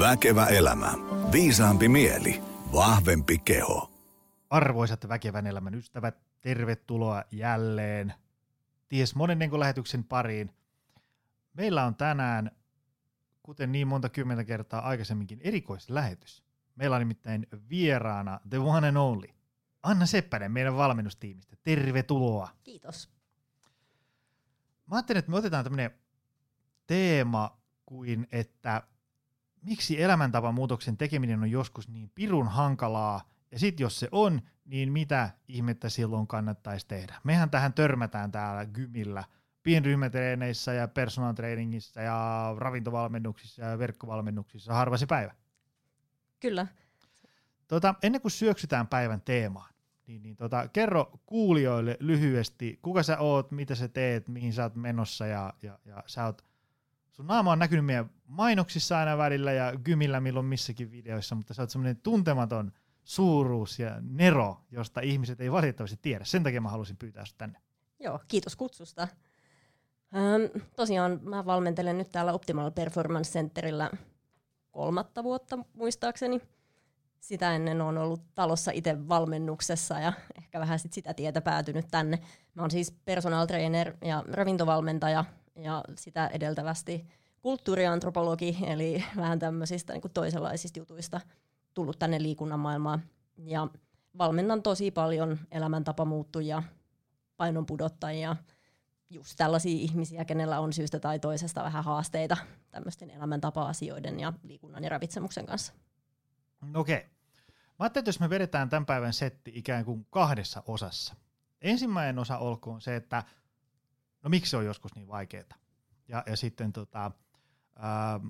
Väkevä elämä. Viisaampi mieli. Vahvempi keho. Arvoisat väkevän elämän ystävät, tervetuloa jälleen ties monennen lähetyksen pariin. Meillä on tänään, kuten niin monta kymmentä kertaa aikaisemminkin, erikoislähetys. Meillä on nimittäin vieraana the one and only, Anna Seppänen meidän valmennustiimistä. Tervetuloa. Kiitos. Mä ajattelin, että me otetaan tämmöinen teema kuin, että miksi elämäntapamuutoksen tekeminen on joskus niin pirun hankalaa, ja sitten jos se on, niin mitä ihmettä silloin kannattaisi tehdä? Mehän tähän törmätään täällä Gymillä, pienryhmätreeneissä ja personal trainingissa ja ravintovalmennuksissa ja verkkovalmennuksissa harva se päivä. Kyllä. Tota, ennen kuin syöksytään päivän teemaan, niin, niin tota, kerro kuulijoille lyhyesti, kuka sä oot, mitä sä teet, mihin sä oot menossa ja, ja, ja sä oot sun naama on näkynyt meidän mainoksissa aina välillä ja gymillä milloin missäkin videoissa, mutta sä oot semmoinen tuntematon suuruus ja nero, josta ihmiset ei valitettavasti tiedä. Sen takia mä halusin pyytää sinut tänne. Joo, kiitos kutsusta. Ähm, tosiaan mä valmentelen nyt täällä Optimal Performance Centerillä kolmatta vuotta muistaakseni. Sitä ennen on ollut talossa itse valmennuksessa ja ehkä vähän sit sitä tietä päätynyt tänne. Mä oon siis personal trainer ja ravintovalmentaja ja sitä edeltävästi kulttuuriantropologi, eli vähän tämmöisistä niin toisenlaisista jutuista tullut tänne liikunnan maailmaan. Ja valmennan tosi paljon elämäntapamuuttujia, painonpudottajia, just tällaisia ihmisiä, kenellä on syystä tai toisesta vähän haasteita tämmöisten elämäntapa-asioiden ja liikunnan ja ravitsemuksen kanssa. Okei. Okay. Mä ajattelin, että jos me vedetään tämän päivän setti ikään kuin kahdessa osassa. Ensimmäinen osa olkoon se, että no miksi se on joskus niin vaikeaa. Ja, ja sitten tota, ää, ähm,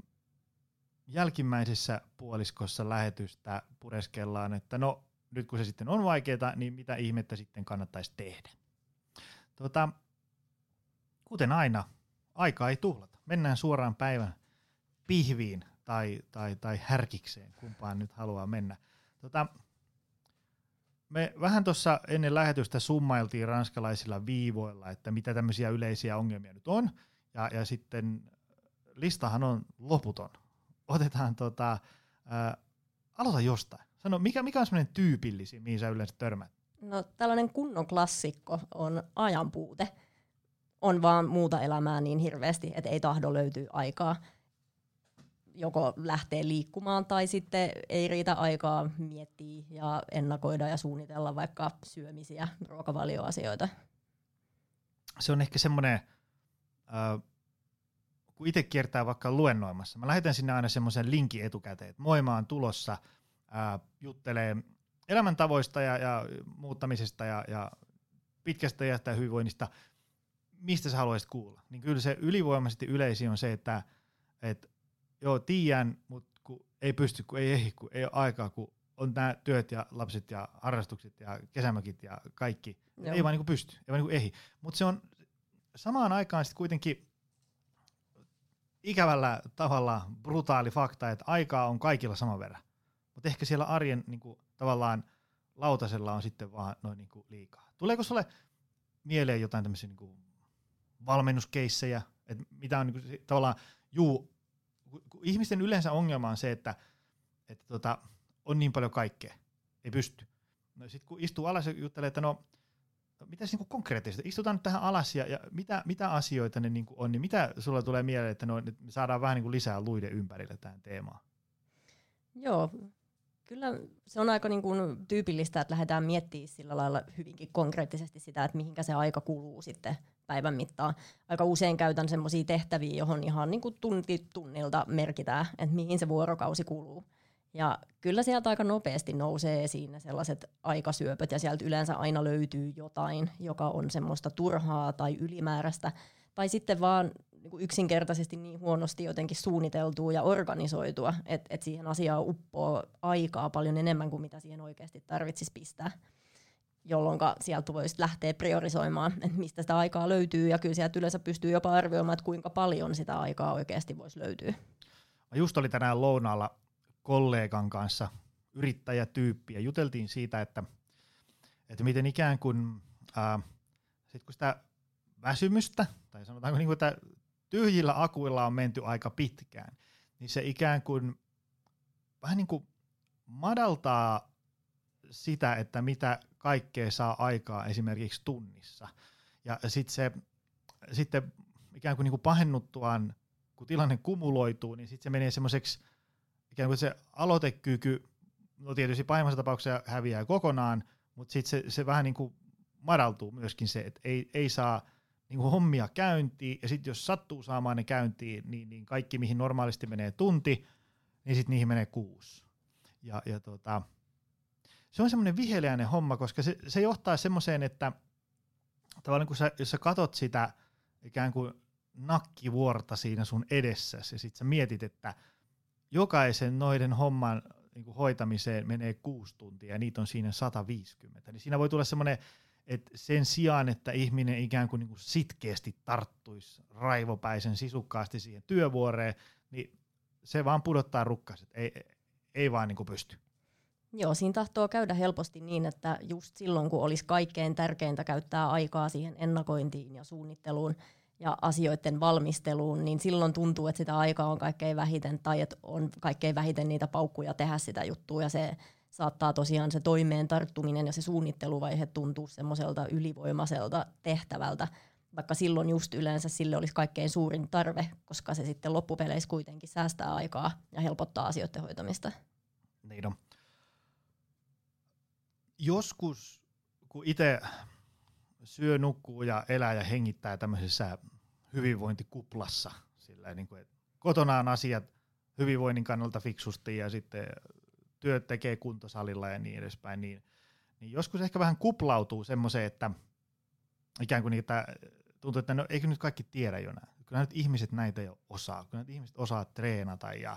jälkimmäisessä puoliskossa lähetystä pureskellaan, että no nyt kun se sitten on vaikeaa, niin mitä ihmettä sitten kannattaisi tehdä. Tota, kuten aina, aika ei tuhlata. Mennään suoraan päivän pihviin tai, tai, tai härkikseen, kumpaan nyt haluaa mennä. Tota, me vähän tuossa ennen lähetystä summailtiin ranskalaisilla viivoilla, että mitä tämmöisiä yleisiä ongelmia nyt on, ja, ja sitten listahan on loputon. Otetaan tota, ää, aloita jostain. Sano, mikä, mikä on semmoinen tyypillisin, mihin sä yleensä törmät? No tällainen kunnon klassikko on ajanpuute. On vaan muuta elämää niin hirveästi, että ei tahdo löytyä aikaa joko lähtee liikkumaan tai sitten ei riitä aikaa miettiä ja ennakoida ja suunnitella vaikka syömisiä, ruokavalioasioita. Se on ehkä semmoinen, äh, kun itse kiertää vaikka luennoimassa, mä lähetän sinne aina semmoisen linkin etukäteen, että moi mä oon tulossa, äh, juttelee elämäntavoista ja, ja muuttamisesta ja, ja pitkästä ja hyvinvoinnista, mistä sä haluaisit kuulla. Niin kyllä se ylivoimaisesti yleisin on se, että, että joo, tiedän, mutta kun ei pysty, kun ei ehdi, kun ei ole aikaa, kun on nämä työt ja lapset ja harrastukset ja kesämökit ja kaikki. Joo. Ei vaan niin pysty, ei vaan niin ehdi. Mutta se on samaan aikaan sitten kuitenkin ikävällä tavalla brutaali fakta, että aikaa on kaikilla saman verran. Mutta ehkä siellä arjen niin kuin, tavallaan lautasella on sitten vaan noin niin kuin liikaa. Tuleeko sulle mieleen jotain tämmöisiä niin kuin valmennuskeissejä, että mitä on niin kuin, tavallaan, juu, ihmisten yleensä ongelma on se, että, että tota, on niin paljon kaikkea, ei pysty. No sitten kun istuu alas ja juttelee, että no, mitä niin konkreettisesti, istutaan nyt tähän alas ja, ja mitä, mitä asioita ne niin on, niin mitä sulla tulee mieleen, että no, nyt me saadaan vähän niin kuin lisää luiden ympärille tähän teemaan? Joo, kyllä se on aika niin kuin tyypillistä, että lähdetään miettimään sillä lailla hyvinkin konkreettisesti sitä, että mihinkä se aika kuluu sitten päivän mittaan. Aika usein käytän semmoisia tehtäviä, johon ihan niin kuin tunti tunnilta merkitään, että mihin se vuorokausi kuluu. Ja kyllä sieltä aika nopeasti nousee esiin ne sellaiset aikasyöpöt, ja sieltä yleensä aina löytyy jotain, joka on semmoista turhaa tai ylimääräistä, tai sitten vaan niin kuin yksinkertaisesti niin huonosti jotenkin suunniteltua ja organisoitua, että et siihen asiaan uppoo aikaa paljon enemmän kuin mitä siihen oikeasti tarvitsisi pistää jolloin sieltä voisi lähteä priorisoimaan, että mistä sitä aikaa löytyy, ja kyllä sieltä yleensä pystyy jopa arvioimaan, että kuinka paljon sitä aikaa oikeasti voisi löytyä. Just oli tänään lounaalla kollegan kanssa, yrittäjätyyppi, ja juteltiin siitä, että, että miten ikään kuin, ää, sit kun sitä väsymystä, tai sanotaanko niin kuin, että tyhjillä akuilla on menty aika pitkään, niin se ikään kuin vähän niin kuin madaltaa sitä, että mitä kaikkea saa aikaa esimerkiksi tunnissa. Ja sitten se, sitten ikään kuin, niin kuin pahennuttuaan, kun tilanne kumuloituu, niin sitten se menee semmoiseksi, ikään kuin se aloitekyky, no tietysti pahimmassa tapauksessa häviää kokonaan, mutta sitten se, se vähän niin kuin madaltuu myöskin se, että ei, ei saa niin kuin hommia käyntiin, ja sitten jos sattuu saamaan ne käyntiin, niin, niin kaikki, mihin normaalisti menee tunti, niin sitten niihin menee kuusi. Ja, ja tota, se on semmoinen viheliäinen homma, koska se, se johtaa semmoiseen, että tavallaan kun sä, jos sä katot sitä ikään kuin nakkivuorta siinä sun edessä, ja sitten sä mietit, että jokaisen noiden homman niin kuin hoitamiseen menee kuusi tuntia ja niitä on siinä 150, niin siinä voi tulla semmoinen, että sen sijaan, että ihminen ikään kuin, niin kuin sitkeästi tarttuisi raivopäisen sisukkaasti siihen työvuoreen, niin se vaan pudottaa rukkaset, ei, ei vaan niin kuin pysty. Joo, siinä tahtoo käydä helposti niin, että just silloin kun olisi kaikkein tärkeintä käyttää aikaa siihen ennakointiin ja suunnitteluun ja asioiden valmisteluun, niin silloin tuntuu, että sitä aikaa on kaikkein vähiten tai että on kaikkein vähiten niitä paukkuja tehdä sitä juttua ja se saattaa tosiaan se toimeen tarttuminen ja se suunnitteluvaihe tuntua semmoiselta ylivoimaiselta tehtävältä, vaikka silloin just yleensä sille olisi kaikkein suurin tarve, koska se sitten loppupeleissä kuitenkin säästää aikaa ja helpottaa asioiden hoitamista. Niin on joskus, kun itse syö, nukkuu ja elää ja hengittää tämmöisessä hyvinvointikuplassa, sillä niin kuin, että kotona on asiat hyvinvoinnin kannalta fiksusti ja sitten työt tekee kuntosalilla ja niin edespäin, niin, niin joskus ehkä vähän kuplautuu semmoiseen, että ikään kuin niitä tuntuu, että no eikö nyt kaikki tiedä jo näin. Kyllä nyt ihmiset näitä jo osaa. Kyllä nyt ihmiset osaa treenata ja,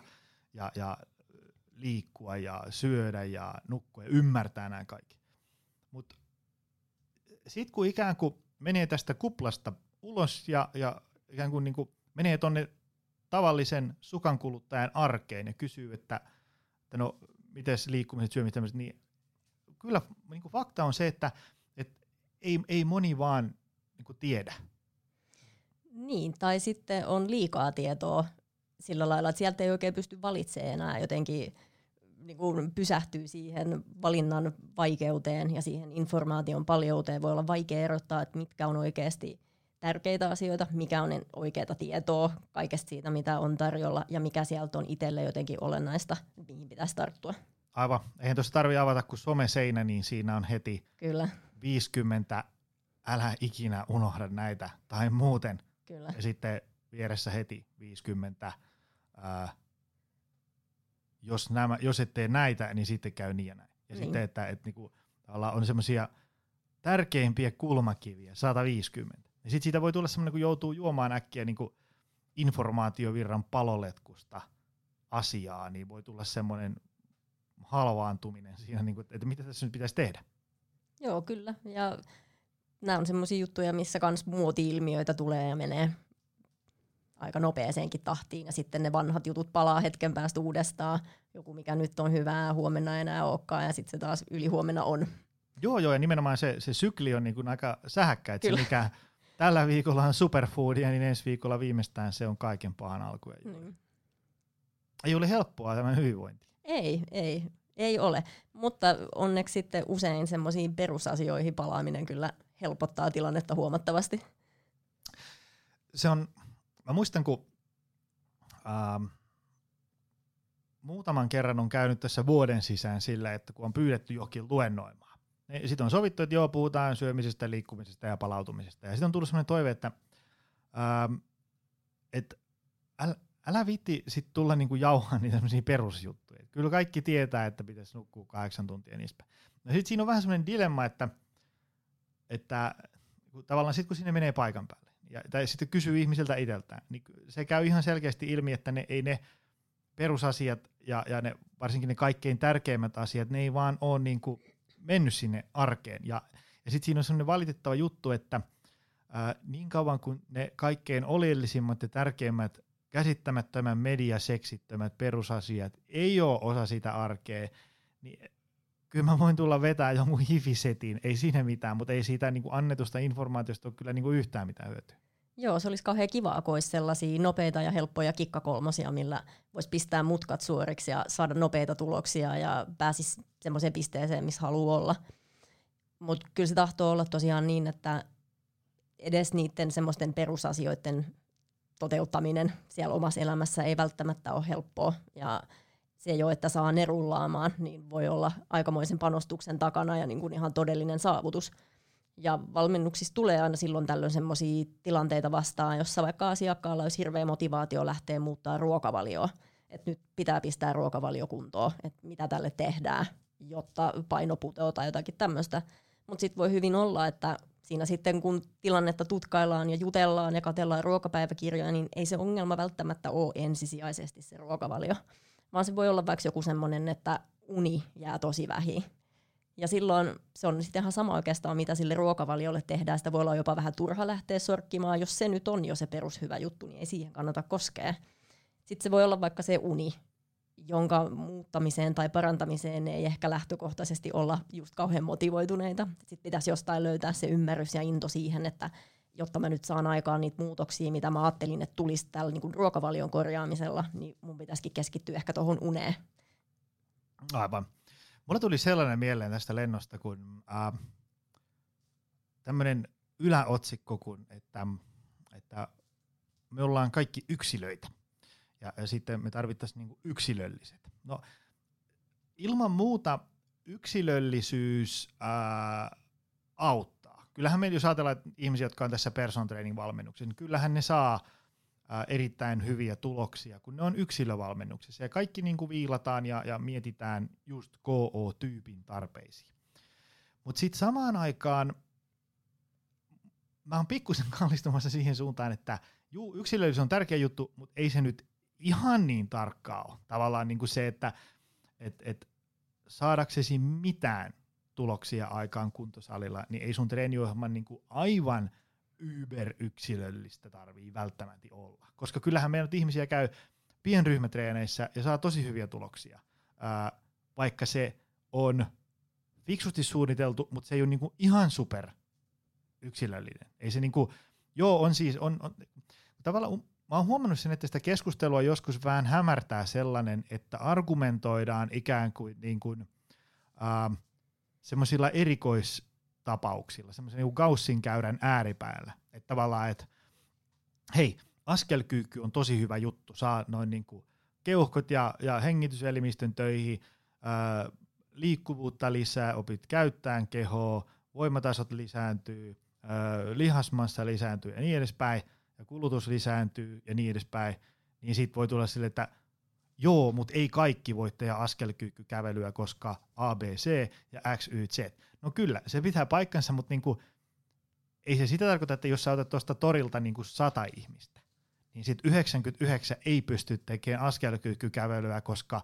ja, ja liikkua ja syödä ja nukkua ja ymmärtää nämä kaikki. Mutta sitten kun ikään kuin menee tästä kuplasta ulos ja, ja ikään kuin, niin kuin menee tuonne tavallisen sukankuluttajan arkeen ja kysyy, että, että no miten liikkumiset, syömiset, niin kyllä niin kuin fakta on se, että, että ei, ei moni vaan niin kuin tiedä. Niin, tai sitten on liikaa tietoa sillä lailla, että sieltä ei oikein pysty valitsemaan enää jotenkin niin kuin pysähtyy siihen valinnan vaikeuteen ja siihen informaation paljouteen. Voi olla vaikea erottaa, että mitkä on oikeasti tärkeitä asioita, mikä on oikeaa tietoa kaikesta siitä, mitä on tarjolla ja mikä sieltä on itselle jotenkin olennaista, mihin pitäisi tarttua. Aivan. Eihän tuossa tarvitse avata kuin someseinä, niin siinä on heti Kyllä. 50, älä ikinä unohda näitä, tai muuten. Kyllä. Ja sitten vieressä heti 50, ää, jos, nämä, jos et tee näitä, niin sitten käy niin ja näin. Ja niin. sitten, että, että niinku, on semmoisia tärkeimpiä kulmakiviä, 150. Ja sitten siitä voi tulla semmoinen, kun joutuu juomaan äkkiä niinku informaatiovirran paloletkusta asiaa, niin voi tulla semmoinen halvaantuminen siinä, niinku, että mitä tässä nyt pitäisi tehdä. Joo, kyllä. Ja nämä on semmoisia juttuja, missä myös muoti-ilmiöitä tulee ja menee aika nopeeseenkin tahtiin ja sitten ne vanhat jutut palaa hetken päästä uudestaan. Joku, mikä nyt on hyvää, huomenna ei enää olekaan ja sitten se taas ylihuomenna on. Joo, joo, ja nimenomaan se, se sykli on niin kuin aika sähäkkä, että se mikä tällä viikolla on superfoodia, niin ensi viikolla viimeistään se on kaiken pahan alku. Mm. Ei ole helppoa tämä hyvinvointi. Ei, ei, ei ole, mutta onneksi sitten usein semmoisiin perusasioihin palaaminen kyllä helpottaa tilannetta huomattavasti. Se on, mä muistan, kun ähm, muutaman kerran on käynyt tässä vuoden sisään sillä, että kun on pyydetty jokin luennoimaan. Niin sitten on sovittu, että joo, puhutaan syömisestä, liikkumisesta ja palautumisesta. Ja sitten on tullut sellainen toive, että, ähm, että älä, älä vitti sit tulla niinku jauhaan niitä perusjuttuja. Kyllä kaikki tietää, että pitäisi nukkua kahdeksan tuntia niistä. No sitten siinä on vähän sellainen dilemma, että, että tavallaan sitten kun sinne menee paikan päälle, ja, tai sitten kysyy ihmisiltä itseltään, niin se käy ihan selkeästi ilmi, että ne ei ne perusasiat ja, ja ne, varsinkin ne kaikkein tärkeimmät asiat, ne ei vaan ole niin kuin mennyt sinne arkeen. Ja, ja sitten siinä on sellainen valitettava juttu, että ää, niin kauan kuin ne kaikkein oleellisimmat ja tärkeimmät käsittämättömän mediaseksittömät perusasiat ei ole osa sitä arkea, niin kyllä mä voin tulla vetää jonkun hifisetin, ei siinä mitään, mutta ei siitä niin kuin annetusta informaatiosta ole kyllä niin kuin yhtään mitään hyötyä. Joo, se olisi kauhean kivaa, kun olisi sellaisia nopeita ja helppoja kikkakolmosia, millä voisi pistää mutkat suoriksi ja saada nopeita tuloksia ja pääsisi semmoiseen pisteeseen, missä haluaa olla. Mutta kyllä se tahtoo olla tosiaan niin, että edes niiden semmoisten perusasioiden toteuttaminen siellä omassa elämässä ei välttämättä ole helppoa. Ja se jo, että saa ne rullaamaan, niin voi olla aikamoisen panostuksen takana ja niin kuin ihan todellinen saavutus. Ja valmennuksissa tulee aina silloin tällöin sellaisia tilanteita vastaan, jossa vaikka asiakkaalla olisi hirveä motivaatio lähteä muuttaa ruokavalioa. Että nyt pitää pistää ruokavalio kuntoon, että mitä tälle tehdään, jotta paino putoaa tai jotakin tämmöistä. Mutta sitten voi hyvin olla, että siinä sitten kun tilannetta tutkaillaan ja jutellaan ja katellaan ruokapäiväkirjoja, niin ei se ongelma välttämättä ole ensisijaisesti se ruokavalio, vaan se voi olla vaikka joku semmoinen, että uni jää tosi vähin. Ja silloin se on sitten ihan sama oikeastaan, mitä sille ruokavaliolle tehdään. Sitä voi olla jopa vähän turha lähteä sorkkimaan. Jos se nyt on jo se perushyvä juttu, niin ei siihen kannata koskea. Sitten se voi olla vaikka se uni, jonka muuttamiseen tai parantamiseen ei ehkä lähtökohtaisesti olla just kauhean motivoituneita. Sitten pitäisi jostain löytää se ymmärrys ja into siihen, että jotta mä nyt saan aikaan niitä muutoksia, mitä mä ajattelin, että tulisi tällä niin kuin ruokavalion korjaamisella, niin mun pitäisikin keskittyä ehkä tuohon uneen. Aivan. Mulla tuli sellainen mieleen tästä lennosta, kun äh, tämmöinen yläotsikko, kun, että, että me ollaan kaikki yksilöitä ja, ja sitten me tarvittaisiin niinku yksilölliset. No, ilman muuta yksilöllisyys ää, auttaa. Kyllähän me, jos ajatellaan että ihmisiä, jotka on tässä person training valmennuksessa, niin kyllähän ne saa ää, erittäin hyviä tuloksia, kun ne on yksilövalmennuksessa. Ja kaikki niin kuin viilataan ja, ja mietitään just KO-tyypin tarpeisiin. Mutta sitten samaan aikaan mä oon pikkusen kallistumassa siihen suuntaan, että juu, yksilöllisyys on tärkeä juttu, mutta ei se nyt ihan niin tarkkaa ole. Tavallaan niin kuin se, että et, et saadaksesi mitään tuloksia aikaan kuntosalilla, niin ei sun treeniohjelman niin kuin aivan yber-yksilöllistä tarvii välttämättä olla. Koska kyllähän meillä ihmisiä käy pienryhmätreeneissä ja saa tosi hyviä tuloksia, ää, vaikka se on fiksusti suunniteltu, mutta se ei ole niinku ihan super yksilöllinen. Ei se niinku, joo on siis, on, on tavallaan mä oon huomannut sen, että sitä keskustelua joskus vähän hämärtää sellainen, että argumentoidaan ikään kuin, niin kuin äh, semmoisilla erikoistapauksilla, semmoisen niin Gaussin käyrän ääripäällä. Että tavallaan, että hei, askelkyykky on tosi hyvä juttu, saa noin niin kuin keuhkot ja, ja hengityselimistön töihin, äh, liikkuvuutta lisää, opit käyttämään kehoa, voimatasot lisääntyy, äh, lihasmassa lisääntyy ja niin edespäin – ja kulutus lisääntyy ja niin edespäin, niin sitten voi tulla sille, että joo, mutta ei kaikki voi tehdä askelkykykävelyä, koska A, B, C ja X, Y, Z. No kyllä, se pitää paikkansa, mutta niinku, ei se sitä tarkoita, että jos sä otat tuosta torilta niinku sata ihmistä, niin sitten 99 ei pysty tekemään askelkykykävelyä, koska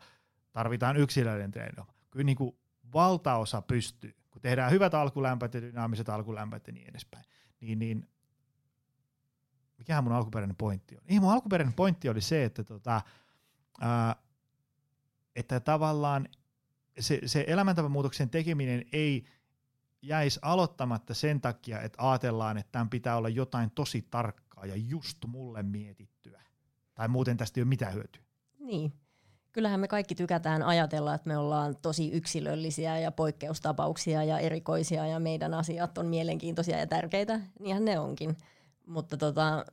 tarvitaan yksilöiden treeni. Kyllä niinku valtaosa pystyy, kun tehdään hyvät alkulämpöt ja dynaamiset alkulämpöt ja niin edespäin. Niin, niin mikähän mun alkuperäinen pointti on? Ei, mun alkuperäinen pointti oli se, että, tota, ää, että tavallaan se, se elämäntapamuutoksen tekeminen ei jäisi aloittamatta sen takia, että ajatellaan, että tämän pitää olla jotain tosi tarkkaa ja just mulle mietittyä. Tai muuten tästä ei ole mitään hyötyä. Niin. Kyllähän me kaikki tykätään ajatella, että me ollaan tosi yksilöllisiä ja poikkeustapauksia ja erikoisia ja meidän asiat on mielenkiintoisia ja tärkeitä. Niinhän ne onkin. Mutta tota,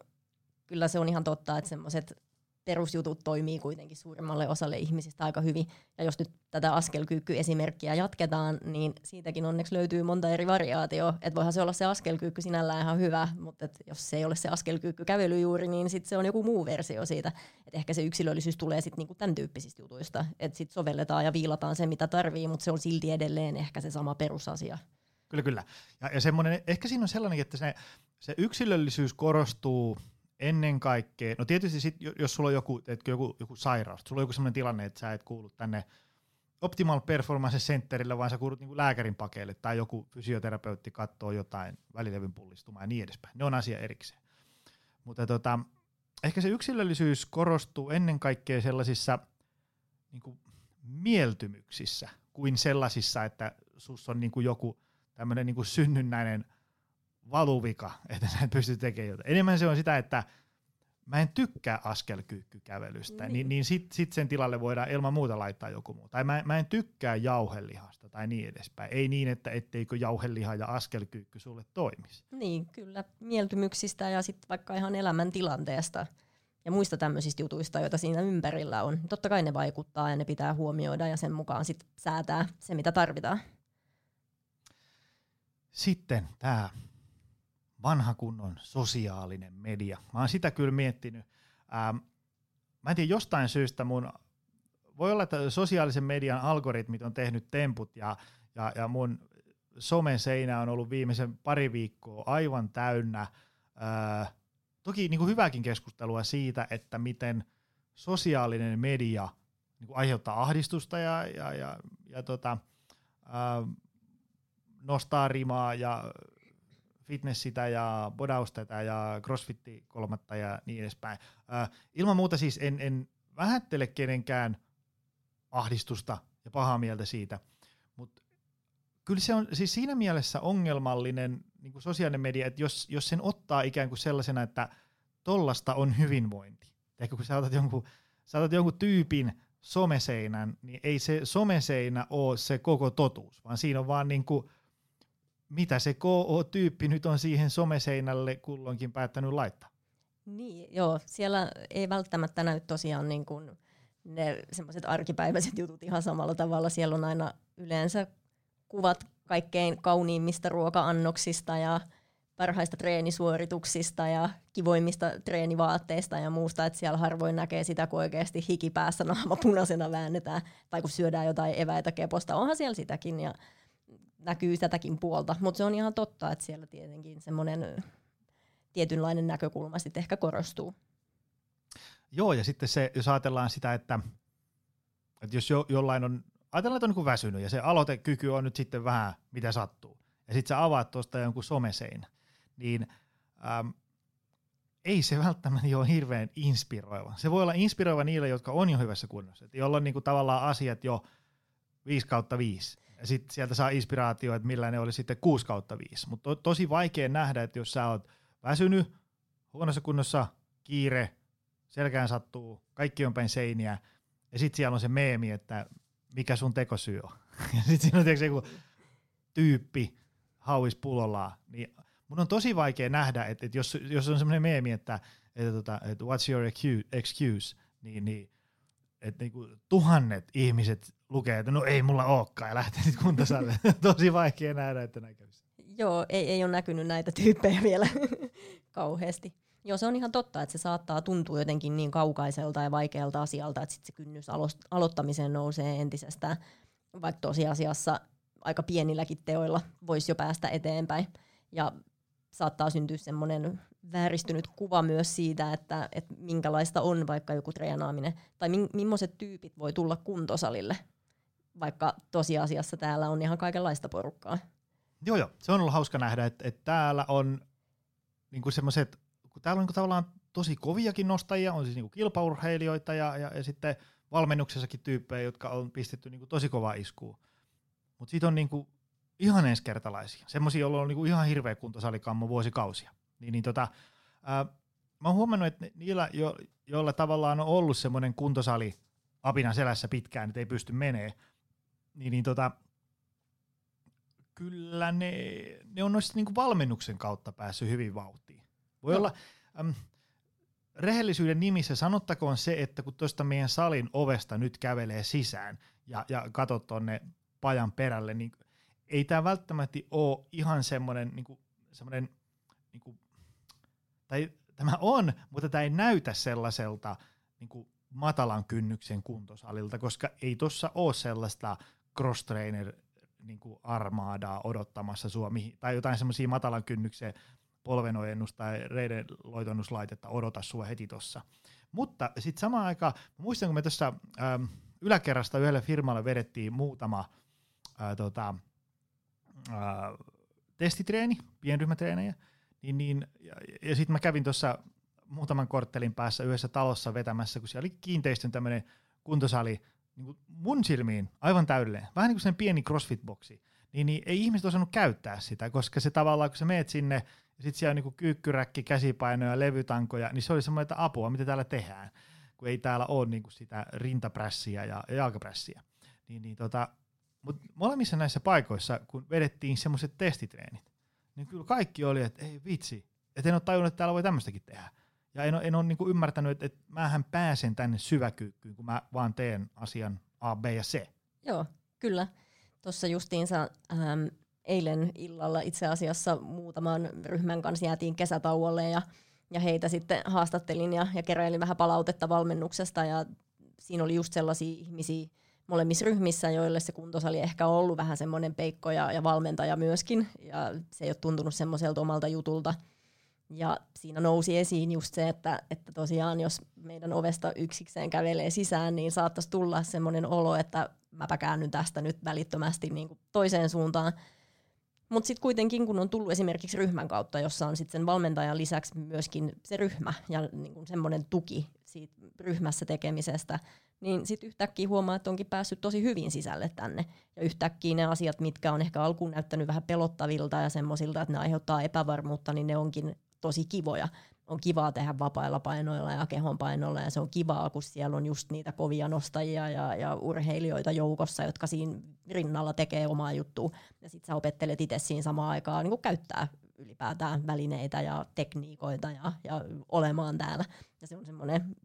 kyllä se on ihan totta, että semmoiset perusjutut toimii kuitenkin suurimmalle osalle ihmisistä aika hyvin. Ja jos nyt tätä askelkyykky-esimerkkiä jatketaan, niin siitäkin onneksi löytyy monta eri variaatioa. Että voihan se olla se askelkyykky sinällään ihan hyvä, mutta et jos se ei ole se askelkyykky kävely juuri, niin sitten se on joku muu versio siitä. Et ehkä se yksilöllisyys tulee sitten niinku tämän tyyppisistä jutuista. Että sitten sovelletaan ja viilataan se, mitä tarvii, mutta se on silti edelleen ehkä se sama perusasia. Kyllä, kyllä. Ja, ja semmoinen, ehkä siinä on sellainen, että se, se yksilöllisyys korostuu ennen kaikkea, no tietysti sit, jos sulla on joku, joku, joku sairaus, sulla on joku sellainen tilanne, että sä et kuulu tänne Optimal Performance Centerille, vaan sä kuulut niin lääkärin pakeille, tai joku fysioterapeutti katsoo jotain välilevyn pullistumaa ja niin edespäin. Ne on asia erikseen. Mutta tota, ehkä se yksilöllisyys korostuu ennen kaikkea sellaisissa niin kuin mieltymyksissä kuin sellaisissa, että sus on niin kuin joku tämmöinen niin synnynnäinen valuvika, että sä et pysty tekemään jotain. Enemmän se on sitä, että mä en tykkää askelkyykkykävelystä, niin, niin, niin sit, sit sen tilalle voidaan ilman muuta laittaa joku muu. Tai mä, mä en tykkää jauhelihasta tai niin edespäin. Ei niin, että etteikö jauheliha ja askelkyykky sulle toimisi. Niin, kyllä. Mieltymyksistä ja sitten vaikka ihan elämäntilanteesta ja muista tämmöisistä jutuista, joita siinä ympärillä on. Totta kai ne vaikuttaa ja ne pitää huomioida ja sen mukaan sit säätää se, mitä tarvitaan. Sitten tämä vanha kunnon sosiaalinen media. Mä oon sitä kyllä miettinyt. Ähm, mä en tiedä, jostain syystä mun, voi olla, että sosiaalisen median algoritmit on tehnyt temput ja, ja, ja mun somen seinä on ollut viimeisen pari viikkoa aivan täynnä. Äh, toki niin kuin hyväkin keskustelua siitä, että miten sosiaalinen media niin kuin aiheuttaa ahdistusta ja, ja, ja, ja tota, äh, nostaa rimaa ja fitness sitä ja bodausta ja crossfitti kolmatta ja niin edespäin. Äh, ilman muuta siis en, en vähättele kenenkään ahdistusta ja pahaa mieltä siitä, mutta kyllä se on siis siinä mielessä ongelmallinen niin kuin sosiaalinen media, että jos, jos sen ottaa ikään kuin sellaisena, että tollasta on hyvinvointi. Ehkä kun sä otat jonkun, sä otat jonkun tyypin someseinän, niin ei se someseinä ole se koko totuus, vaan siinä on vaan niin kuin mitä se KO-tyyppi nyt on siihen someseinälle kulloinkin päättänyt laittaa. Niin, joo, siellä ei välttämättä näy tosiaan niin kuin ne semmoiset arkipäiväiset jutut ihan samalla tavalla. Siellä on aina yleensä kuvat kaikkein kauniimmista ruoka-annoksista ja parhaista treenisuorituksista ja kivoimmista treenivaatteista ja muusta, että siellä harvoin näkee sitä, kun oikeasti hiki päässä naama punaisena väännetään, tai kun syödään jotain eväitä keposta, onhan siellä sitäkin, ja näkyy tätäkin puolta, mutta se on ihan totta, että siellä tietenkin semmoinen tietynlainen näkökulma sitten ehkä korostuu. Joo, ja sitten se, jos ajatellaan sitä, että, että jos jo, jollain on, ajatellaan, että on niin väsynyt, ja se aloitekyky on nyt sitten vähän mitä sattuu, ja sitten sä avaat tuosta jonkun somesein, niin äm, ei se välttämättä ole hirveän inspiroiva. Se voi olla inspiroiva niille, jotka on jo hyvässä kunnossa, että jolla on niin kuin tavallaan asiat jo 5 kautta 5, ja sitten sieltä saa inspiraatio, että millä ne oli sitten 6 kautta 5. Mutta to, tosi vaikea nähdä, että jos sä oot väsynyt, huonossa kunnossa, kiire, selkään sattuu, kaikki on päin seiniä, ja sitten siellä on se meemi, että mikä sun tekosyy on. ja sitten siinä on tietysti joku tyyppi hauis pullollaan, niin mun on tosi vaikea nähdä, että, että jos, jos on semmoinen meemi, että, että, tota, että what's your excuse, niin, niin että niinku tuhannet ihmiset lukee, että no ei mulla olekaan ja lähtee sitten kuntosalille. Tosi vaikea nähdä, että näin kävisi. Joo, ei, ei ole näkynyt näitä tyyppejä vielä kauheasti. Joo, se on ihan totta, että se saattaa tuntua jotenkin niin kaukaiselta ja vaikealta asialta, että sit se kynnys alo- aloittamiseen nousee entisestään, vaikka tosiasiassa aika pienilläkin teoilla voisi jo päästä eteenpäin. Ja saattaa syntyä semmoinen vääristynyt kuva myös siitä, että, että minkälaista on vaikka joku treenaaminen, tai mi- millaiset tyypit voi tulla kuntosalille, vaikka tosiasiassa täällä on ihan kaikenlaista porukkaa. Joo, joo. Se on ollut hauska nähdä, että, että täällä on niinku semmoiset, kun täällä on niinku tavallaan tosi koviakin nostajia, on siis niinku kilpaurheilijoita ja, ja, ja sitten valmennuksessakin tyyppejä, jotka on pistetty niinku tosi kovaa iskuun. Mutta sitten on niinku ihan ensikertalaisia, semmoisia, joilla on niinku ihan hirveä kuntosalikammo vuosikausia. Niin, niin tota, ää, mä oon huomannut, että niillä, jo, joilla tavallaan on ollut semmoinen kuntosali apina selässä pitkään, että ei pysty menee, niin, niin tota, kyllä ne, ne on noissa niinku valmennuksen kautta päässyt hyvin vauhtiin. Voi no. olla, äm, rehellisyyden nimissä sanottakoon se, että kun tuosta meidän salin ovesta nyt kävelee sisään ja, ja katsot tuonne pajan perälle, niin ei tämä välttämättä ole ihan semmoinen niinku, semmoinen niinku, tai tämä on, mutta tämä ei näytä sellaiselta niinku, matalan kynnyksen kuntosalilta, koska ei tuossa ole sellaista cross-trainer niin kuin armaadaa odottamassa Suomi, tai jotain semmoisia matalan kynnyksen polvenojennus- tai reidenloitonnuslaitetta odota sua heti tuossa. Mutta sitten samaan aikaan, muistan kun me tuossa ähm, yläkerrasta yhdelle firmalle vedettiin muutama äh, tota, äh, testitreeni, pienryhmätreenejä, niin, niin, ja, ja sitten mä kävin tuossa muutaman korttelin päässä yhdessä talossa vetämässä, kun siellä oli kiinteistön tämmöinen kuntosali, niin kuin mun silmiin aivan täydellinen, vähän niin kuin sen pieni CrossFit-boksi, niin, niin ei ihmiset osannut käyttää sitä, koska se tavallaan, kun sä meet sinne, ja sitten siellä on niinku kyykkyräkki, käsipainoja, levytankoja, niin se oli semmoinen, että apua, mitä täällä tehdään, kun ei täällä ole niinku sitä rintaprässiä ja jalkaprässiä. Niin, niin tota, mutta molemmissa näissä paikoissa, kun vedettiin semmoiset testitreenit, niin kyllä kaikki oli, että ei vitsi, että en ole tajunnut, että täällä voi tämmöistäkin tehdä. Ja en ole, en ole niin ymmärtänyt, että, että mähän pääsen tänne syväkyykkyyn, kun mä vaan teen asian A, B ja C. Joo, kyllä. Tuossa justiinsa ähm, eilen illalla itse asiassa muutaman ryhmän kanssa jäätiin kesätauolle ja, ja heitä sitten haastattelin ja, ja keräilin vähän palautetta valmennuksesta ja siinä oli just sellaisia ihmisiä molemmissa ryhmissä, joille se kuntosali ehkä on ollut vähän semmoinen peikko ja, ja valmentaja myöskin ja se ei ole tuntunut semmoiselta omalta jutulta – ja siinä nousi esiin just se, että, että tosiaan jos meidän ovesta yksikseen kävelee sisään, niin saattaisi tulla semmoinen olo, että mäpä käännyn tästä nyt välittömästi niin kuin toiseen suuntaan. Mutta sitten kuitenkin, kun on tullut esimerkiksi ryhmän kautta, jossa on sitten sen valmentajan lisäksi myöskin se ryhmä ja niin semmoinen tuki siitä ryhmässä tekemisestä, niin sitten yhtäkkiä huomaa, että onkin päässyt tosi hyvin sisälle tänne. Ja yhtäkkiä ne asiat, mitkä on ehkä alkuun näyttänyt vähän pelottavilta ja semmoisilta, että ne aiheuttaa epävarmuutta, niin ne onkin tosi kivoja. On kivaa tehdä vapailla painoilla ja kehonpainoilla ja se on kivaa, kun siellä on just niitä kovia nostajia ja, ja urheilijoita joukossa, jotka siinä rinnalla tekee omaa juttua. Ja sitten sä opettelet itse siinä samaan aikaan niin käyttää ylipäätään välineitä ja tekniikoita ja, ja olemaan täällä. Ja se on semmoinen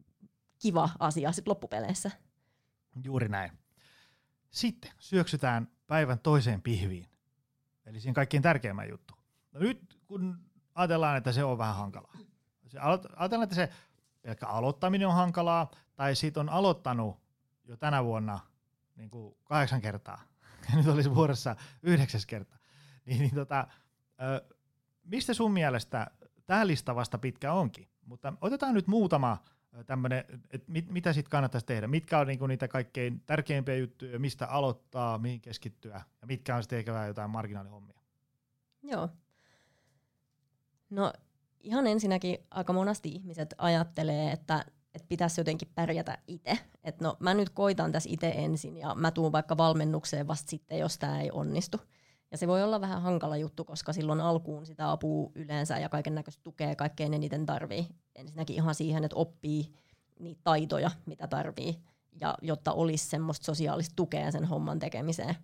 kiva asia sitten loppupeleissä. Juuri näin. Sitten syöksytään päivän toiseen pihviin. Eli siinä kaikkein tärkeimmän juttu. No nyt kun ajatellaan, että se on vähän hankalaa. Se, ajatellaan, että se pelkkä aloittaminen on hankalaa, tai siitä on aloittanut jo tänä vuonna niin kuin kahdeksan kertaa, ja nyt olisi vuodessa yhdeksäs kerta. Niin, niin tota, ö, mistä sun mielestä tämä lista vasta pitkä onkin? Mutta otetaan nyt muutama tämmöinen, että mit, mitä sitten kannattaisi tehdä, mitkä on niinku niitä kaikkein tärkeimpiä juttuja, mistä aloittaa, mihin keskittyä, ja mitkä on sitten ehkä jotain marginaalihommia. Joo, No ihan ensinnäkin aika monasti ihmiset ajattelee, että, että pitäisi jotenkin pärjätä itse. Että no mä nyt koitan tässä itse ensin ja mä tuun vaikka valmennukseen vasta sitten, jos tämä ei onnistu. Ja se voi olla vähän hankala juttu, koska silloin alkuun sitä apua yleensä ja kaiken näköistä tukea kaikkein eniten tarvii. Ensinnäkin ihan siihen, että oppii niitä taitoja, mitä tarvii, ja jotta olisi semmoista sosiaalista tukea sen homman tekemiseen.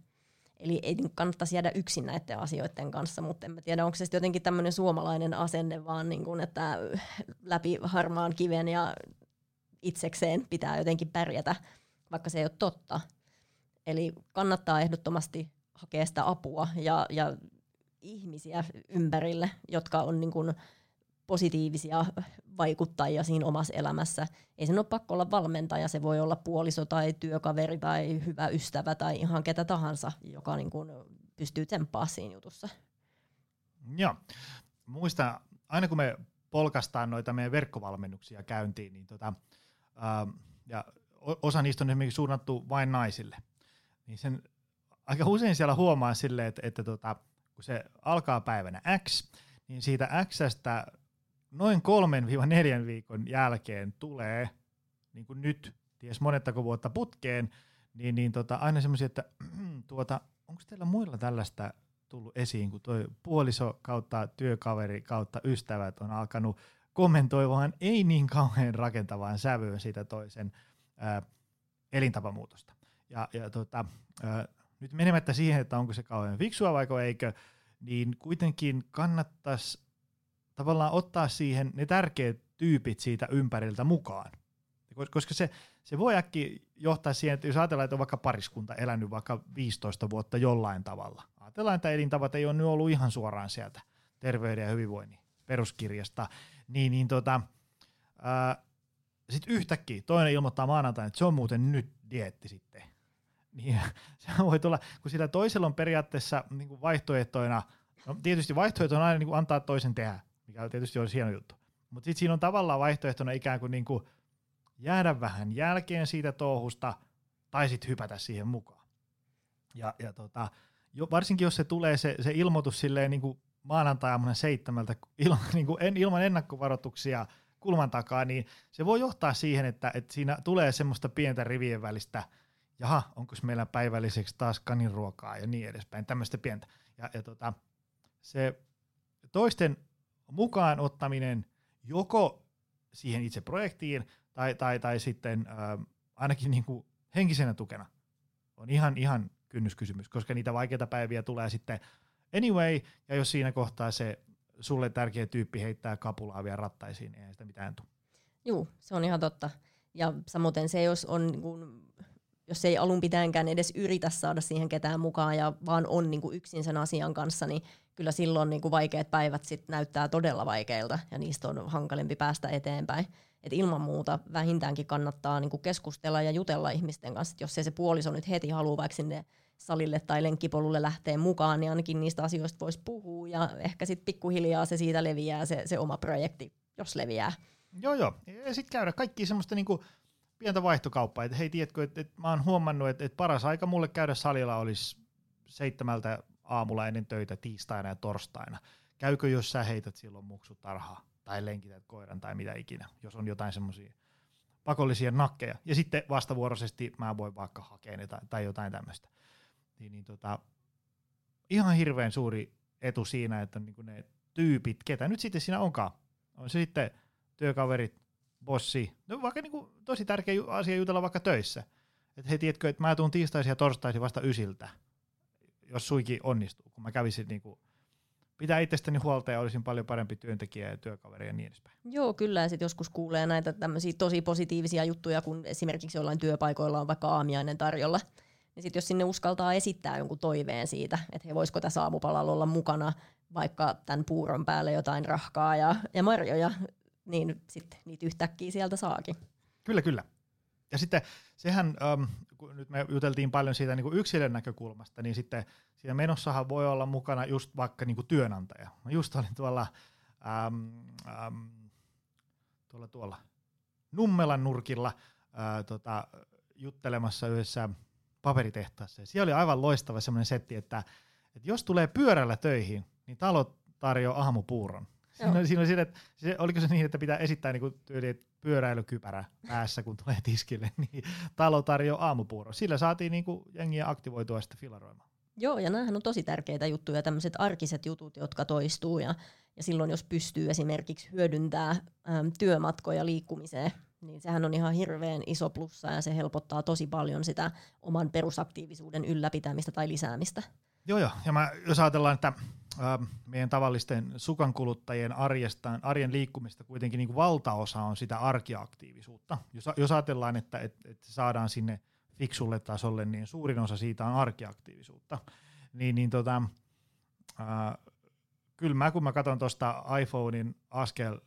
Eli ei kannattaisi jäädä yksin näiden asioiden kanssa, mutta en mä tiedä, onko se jotenkin tämmöinen suomalainen asenne vaan, niin kuin, että läpi harmaan kiven ja itsekseen pitää jotenkin pärjätä, vaikka se ei ole totta. Eli kannattaa ehdottomasti hakea sitä apua ja, ja ihmisiä ympärille, jotka on niin kuin positiivisia vaikuttajia siinä omassa elämässä. Ei sen ole pakko olla valmentaja, se voi olla puoliso tai työkaveri tai hyvä ystävä tai ihan ketä tahansa, joka niin kuin pystyy tsemppaamaan siinä jutussa. Joo. Muista, aina kun me polkastaan noita meidän verkkovalmennuksia käyntiin, niin tota, ää, ja osa niistä on esimerkiksi suunnattu vain naisille, niin sen aika usein siellä huomaa silleen, että, että tota, kun se alkaa päivänä X, niin siitä Xstä noin kolmen neljän viikon jälkeen tulee, niin kuin nyt, ties monettako vuotta putkeen, niin, niin tota, aina semmoisia, että tuota, onko teillä muilla tällaista tullut esiin, kun toi puoliso kautta työkaveri kautta ystävät on alkanut kommentoimaan ei niin kauhean rakentavaan sävyyn siitä toisen ää, elintapamuutosta. Ja, ja tota, ää, nyt menemättä siihen, että onko se kauhean fiksua vai eikö, niin kuitenkin kannattaisi tavallaan ottaa siihen ne tärkeät tyypit siitä ympäriltä mukaan. Koska se, se voi äkki johtaa siihen, että jos ajatellaan, että on vaikka pariskunta elänyt vaikka 15 vuotta jollain tavalla. Ajatellaan, että elintavat ei ole nyt ollut ihan suoraan sieltä terveyden ja hyvinvoinnin peruskirjasta. Niin, niin tota, sitten yhtäkkiä toinen ilmoittaa maanantaina, että se on muuten nyt dietti sitten. Niin, se voi tulla, kun sillä toisella on periaatteessa niin kuin vaihtoehtoina, no tietysti vaihtoehto on aina niin kuin antaa toisen tehdä, mikä tietysti olisi hieno juttu. Mutta sitten siinä on tavallaan vaihtoehtona ikään kuin, niin kuin jäädä vähän jälkeen siitä touhusta tai sitten hypätä siihen mukaan. Ja, ja tota, jo, varsinkin jos se tulee se, se ilmoitus silleen niin kuin maanantai seitsemältä ilman, niin kuin en, ilman ennakkovaroituksia kulman takaa, niin se voi johtaa siihen, että, että siinä tulee semmoista pientä rivien välistä, jaha, onko meillä päivälliseksi taas kaninruokaa ja niin edespäin, tämmöistä pientä. Ja, ja tota, se toisten mukaan ottaminen joko siihen itse projektiin tai, tai, tai sitten äh, ainakin niin kuin henkisenä tukena on ihan, ihan kynnyskysymys, koska niitä vaikeita päiviä tulee sitten anyway, ja jos siinä kohtaa se sulle tärkeä tyyppi heittää kapulaa vielä rattaisiin, niin ei sitä mitään tule. Joo, se on ihan totta. Ja samoin se, jos on niin kun, jos ei alun pitäänkään edes yritä saada siihen ketään mukaan ja vaan on niin kuin yksin sen asian kanssa, niin kyllä silloin niin kuin vaikeat päivät sit näyttää todella vaikeilta ja niistä on hankalempi päästä eteenpäin. Et ilman muuta vähintäänkin kannattaa niin kuin keskustella ja jutella ihmisten kanssa, että jos ei se puoliso nyt heti halua vaikka sinne salille tai lenkkipolulle lähtee mukaan, niin ainakin niistä asioista voisi puhua ja ehkä sitten pikkuhiljaa se siitä leviää se, se oma projekti, jos leviää. Joo, joo. Ja sitten käydä kaikki semmoista niinku pientä vaihtokauppaa. Et hei, tiedätkö, että et mä oon huomannut, että et paras aika mulle käydä salilla olisi seitsemältä aamulla ennen töitä tiistaina ja torstaina. Käykö, jos sä heität silloin muksutarhaa tai lenkität koiran tai mitä ikinä, jos on jotain semmoisia pakollisia nakkeja. Ja sitten vastavuoroisesti mä voin vaikka hakea ne tai, tai jotain tämmöistä. Niin, niin tota, ihan hirveän suuri etu siinä, että niin ne tyypit, ketä nyt sitten siinä onkaan, on se sitten työkaverit, bossi, no vaikka niin kuin tosi tärkeä asia jutella vaikka töissä. Että hei, tiedätkö, että mä tuun tiistaisin ja torstaisin vasta ysiltä, jos suikin onnistuu, kun mä kävisin niin kuin pitää itsestäni huolta ja olisin paljon parempi työntekijä ja työkaveri ja niin edespäin. Joo, kyllä. Ja sitten joskus kuulee näitä tämmöisiä tosi positiivisia juttuja, kun esimerkiksi jollain työpaikoilla on vaikka aamiainen tarjolla. Niin sitten jos sinne uskaltaa esittää jonkun toiveen siitä, että he voisiko tässä aamupalalla olla mukana vaikka tämän puuron päälle jotain rahkaa ja, ja marjoja, niin sitten niitä yhtäkkiä sieltä saakin. Kyllä, kyllä. Ja sitten sehän, ähm, kun nyt me juteltiin paljon siitä niin kuin yksilön näkökulmasta, niin sitten siinä menossahan voi olla mukana just vaikka niin kuin työnantaja. Mä just olin tuolla, ähm, ähm, tuolla, tuolla Nummelan nurkilla äh, tota, juttelemassa yhdessä paperitehtaassa. Siellä oli aivan loistava semmoinen setti, että, että jos tulee pyörällä töihin, niin talo tarjoaa aamupuuron. Siinä, siinä oli siinä, että se, oliko se niin, että pitää esittää niin tyyli, että pyöräilykypärä päässä, kun tulee tiskille, niin talo tarjoaa aamupuuro. Sillä saatiin niin kuin jengiä aktivoitua sitten filaroimaan. Joo, ja nämähän on tosi tärkeitä juttuja, tämmöiset arkiset jutut, jotka toistuu, ja, ja silloin jos pystyy esimerkiksi hyödyntää äm, työmatkoja liikkumiseen, niin sehän on ihan hirveän iso plussa, ja se helpottaa tosi paljon sitä oman perusaktiivisuuden ylläpitämistä tai lisäämistä. Joo, joo. Ja mä, jos ajatellaan, että äh, meidän tavallisten sukankuluttajien arjestaan, arjen liikkumista kuitenkin niin kuin valtaosa on sitä arkiaktiivisuutta. Jos, jos ajatellaan, että, että, että saadaan sinne fiksulle tasolle, niin suurin osa siitä on arkiaktiivisuutta. Niin, niin tota, äh, kyllä mä, kun mä katson tuosta iPhonein askel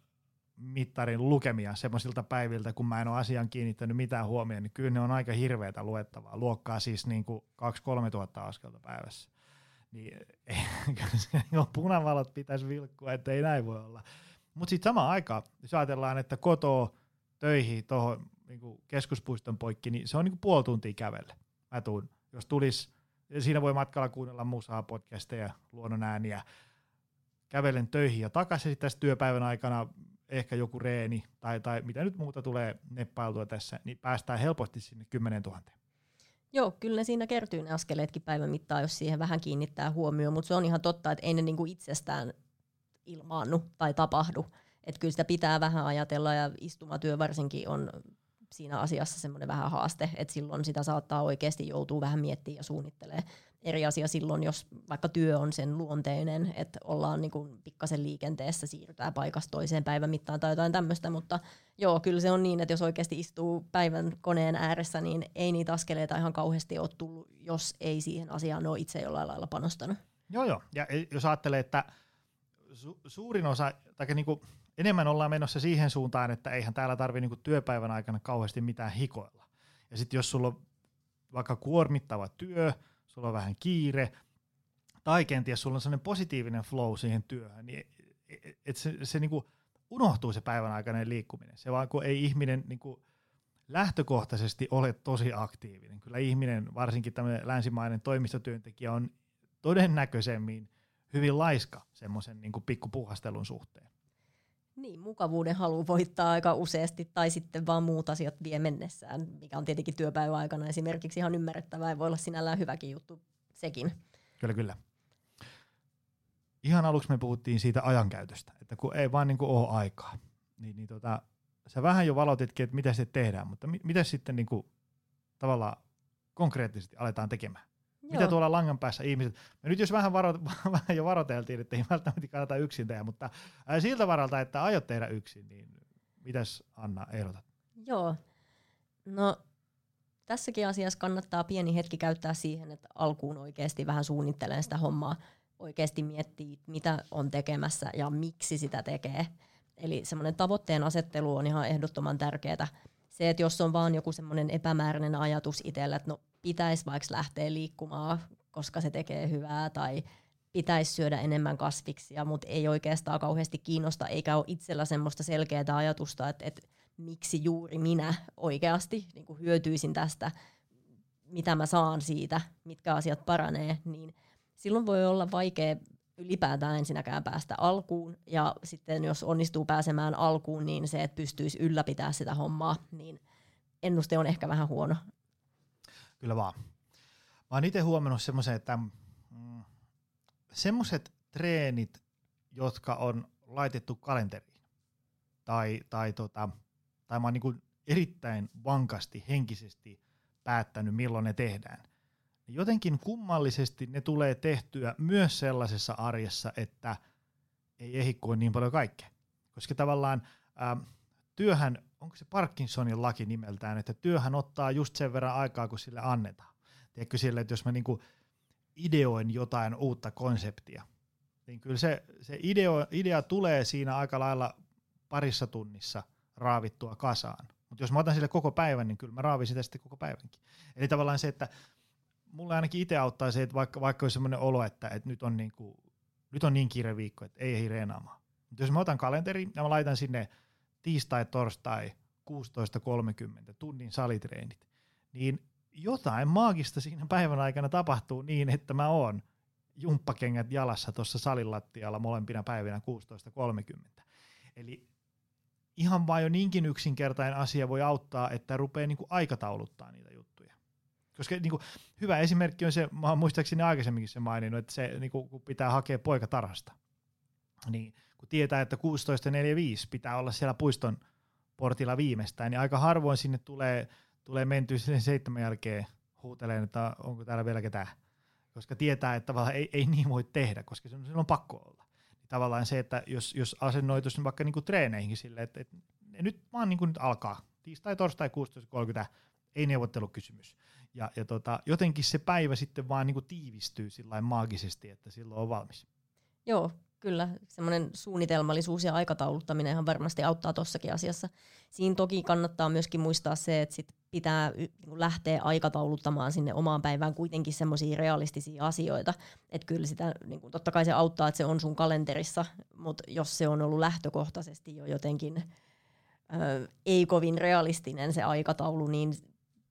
mittarin lukemia semmoisilta päiviltä, kun mä en ole asian kiinnittänyt mitään huomioon, niin kyllä ne on aika hirveätä luettavaa. Luokkaa siis niin kuin 2-3 tuhatta askelta päivässä niin jo punavalot pitäisi vilkkua, että ei näin voi olla. Mutta sitten samaan aikaan, jos ajatellaan, että kotoa töihin tuohon niin keskuspuiston poikki, niin se on niin puoli tuntia kävelle. Mä tuun, jos tulis, siinä voi matkalla kuunnella musaa, podcasteja, luonnon ääniä, kävelen töihin ja takaisin tässä työpäivän aikana ehkä joku reeni tai, tai mitä nyt muuta tulee neppailtua tässä, niin päästään helposti sinne 10 000. Joo, kyllä ne siinä kertyy ne askeleetkin päivän mittaan, jos siihen vähän kiinnittää huomioon, mutta se on ihan totta, että ei ne niinku itsestään ilmaannu tai tapahdu. Että kyllä sitä pitää vähän ajatella ja istumatyö varsinkin on siinä asiassa semmoinen vähän haaste, että silloin sitä saattaa oikeasti joutua vähän miettimään ja suunnittelemaan eri asia silloin, jos vaikka työ on sen luonteinen, että ollaan niin kuin pikkasen liikenteessä, siirrytään paikasta toiseen päivän mittaan tai jotain tämmöistä, mutta joo, kyllä se on niin, että jos oikeasti istuu päivän koneen ääressä, niin ei niitä askeleita ihan kauheasti ole tullut, jos ei siihen asiaan ole itse jollain lailla panostanut. Joo, joo. Ja jos ajattelee, että su- suurin osa, tai niinku enemmän ollaan menossa siihen suuntaan, että eihän täällä tarvitse niinku työpäivän aikana kauheasti mitään hikoilla. Ja sitten jos sulla on vaikka kuormittava työ, sulla on vähän kiire, tai kenties sulla on sellainen positiivinen flow siihen työhön, niin että se, se niinku unohtuu se päivän aikainen liikkuminen. Se vaan kun ei ihminen niinku lähtökohtaisesti ole tosi aktiivinen. Kyllä ihminen, varsinkin tämmöinen länsimainen toimistotyöntekijä, on todennäköisemmin hyvin laiska semmoisen niin pikkupuhastelun suhteen. Niin, mukavuuden halu voittaa aika useasti, tai sitten vaan muut asiat vie mennessään, mikä on tietenkin työpäivän aikana esimerkiksi ihan ymmärrettävää, ja voi olla sinällään hyväkin juttu sekin. Kyllä, kyllä. ihan aluksi me puhuttiin siitä ajankäytöstä, että kun ei vaan niin kuin ole aikaa, niin, niin tota, sä vähän jo valotitkin, että mitä se tehdään, mutta mi- mitä sitten niin kuin, tavallaan konkreettisesti aletaan tekemään? Joo. Mitä tuolla langan päässä ihmiset, me nyt jos vähän, varo, vähän jo varoteltiin, että ei välttämättä kannata yksin tehdä, mutta ää, siltä varalta, että aiot tehdä yksin, niin mitäs Anna ehdotat? Joo, no tässäkin asiassa kannattaa pieni hetki käyttää siihen, että alkuun oikeasti vähän suunnittelee sitä hommaa, oikeasti miettii, mitä on tekemässä ja miksi sitä tekee. Eli semmoinen tavoitteen asettelu on ihan ehdottoman tärkeää. Se, että jos on vaan joku semmoinen epämääräinen ajatus itsellä, että no pitäisi vaikka lähteä liikkumaan, koska se tekee hyvää, tai pitäisi syödä enemmän kasviksia, mutta ei oikeastaan kauheasti kiinnosta, eikä ole itsellä semmoista selkeää ajatusta, että, että miksi juuri minä oikeasti niin kuin hyötyisin tästä, mitä mä saan siitä, mitkä asiat paranee, niin silloin voi olla vaikea ylipäätään ensinnäkään päästä alkuun. Ja sitten jos onnistuu pääsemään alkuun, niin se, että pystyisi ylläpitämään sitä hommaa, niin ennuste on ehkä vähän huono. Kyllä vaan. Mä oon itse huomannut semmoisen, että mm, semmoiset treenit, jotka on laitettu kalenteriin, tai, tai, tota, tai mä oon niin erittäin vankasti henkisesti päättänyt, milloin ne tehdään, jotenkin kummallisesti ne tulee tehtyä myös sellaisessa arjessa, että ei ehdi kuin niin paljon kaikkea. Koska tavallaan ää, työhän, onko se Parkinsonin laki nimeltään, että työhän ottaa just sen verran aikaa, kun sille annetaan. Tiedätkö sille, että jos mä niinku ideoin jotain uutta konseptia, niin kyllä se, se idea, idea tulee siinä aika lailla parissa tunnissa raavittua kasaan. Mutta jos mä otan sille koko päivän, niin kyllä mä raavin sitä sitten koko päivänkin. Eli tavallaan se, että mulle ainakin itse auttaa se, että vaikka, vaikka olisi sellainen olo, että, että nyt, on niin kuin, nyt on niin kiire viikko, että ei ehdi reenaamaan. Mutta jos mä otan kalenterin ja mä laitan sinne tiistai, torstai, 16.30 tunnin salitreenit, niin jotain maagista siinä päivän aikana tapahtuu niin, että mä oon jumppakengät jalassa tuossa salilattialla molempina päivinä 16.30. Eli ihan vain jo niinkin yksinkertainen asia voi auttaa, että rupeaa niinku aikatauluttaa niitä juttuja. Koska niinku, hyvä esimerkki on se, mä oon muistaakseni aikaisemminkin se maininnut, että se niinku, kun pitää hakea poika tarhasta, niin kun tietää, että 16.45 pitää olla siellä puiston portilla viimeistään, niin aika harvoin sinne tulee, tulee mentyä sen seitsemän jälkeen huuteleen, että onko täällä vielä ketään. Koska tietää, että tavallaan ei, ei niin voi tehdä, koska se on, pakko olla. Niin tavallaan se, että jos, jos asennoituisi vaikka niinku treeneihin silleen, että, että nyt vaan niinku nyt alkaa, tiistai, torstai 16.30, ei neuvottelukysymys. Ja, ja tota, jotenkin se päivä sitten vaan niinku tiivistyy sillä maagisesti, että silloin on valmis. Joo, kyllä semmoinen suunnitelmallisuus ja aikatauluttaminen varmasti auttaa tuossakin asiassa. Siinä toki kannattaa myöskin muistaa se, että sit pitää niinku lähteä aikatauluttamaan sinne omaan päivään kuitenkin semmoisia realistisia asioita. Että kyllä sitä, niin kuin, totta kai se auttaa, että se on sun kalenterissa, mutta jos se on ollut lähtökohtaisesti jo jotenkin ei kovin realistinen se aikataulu, niin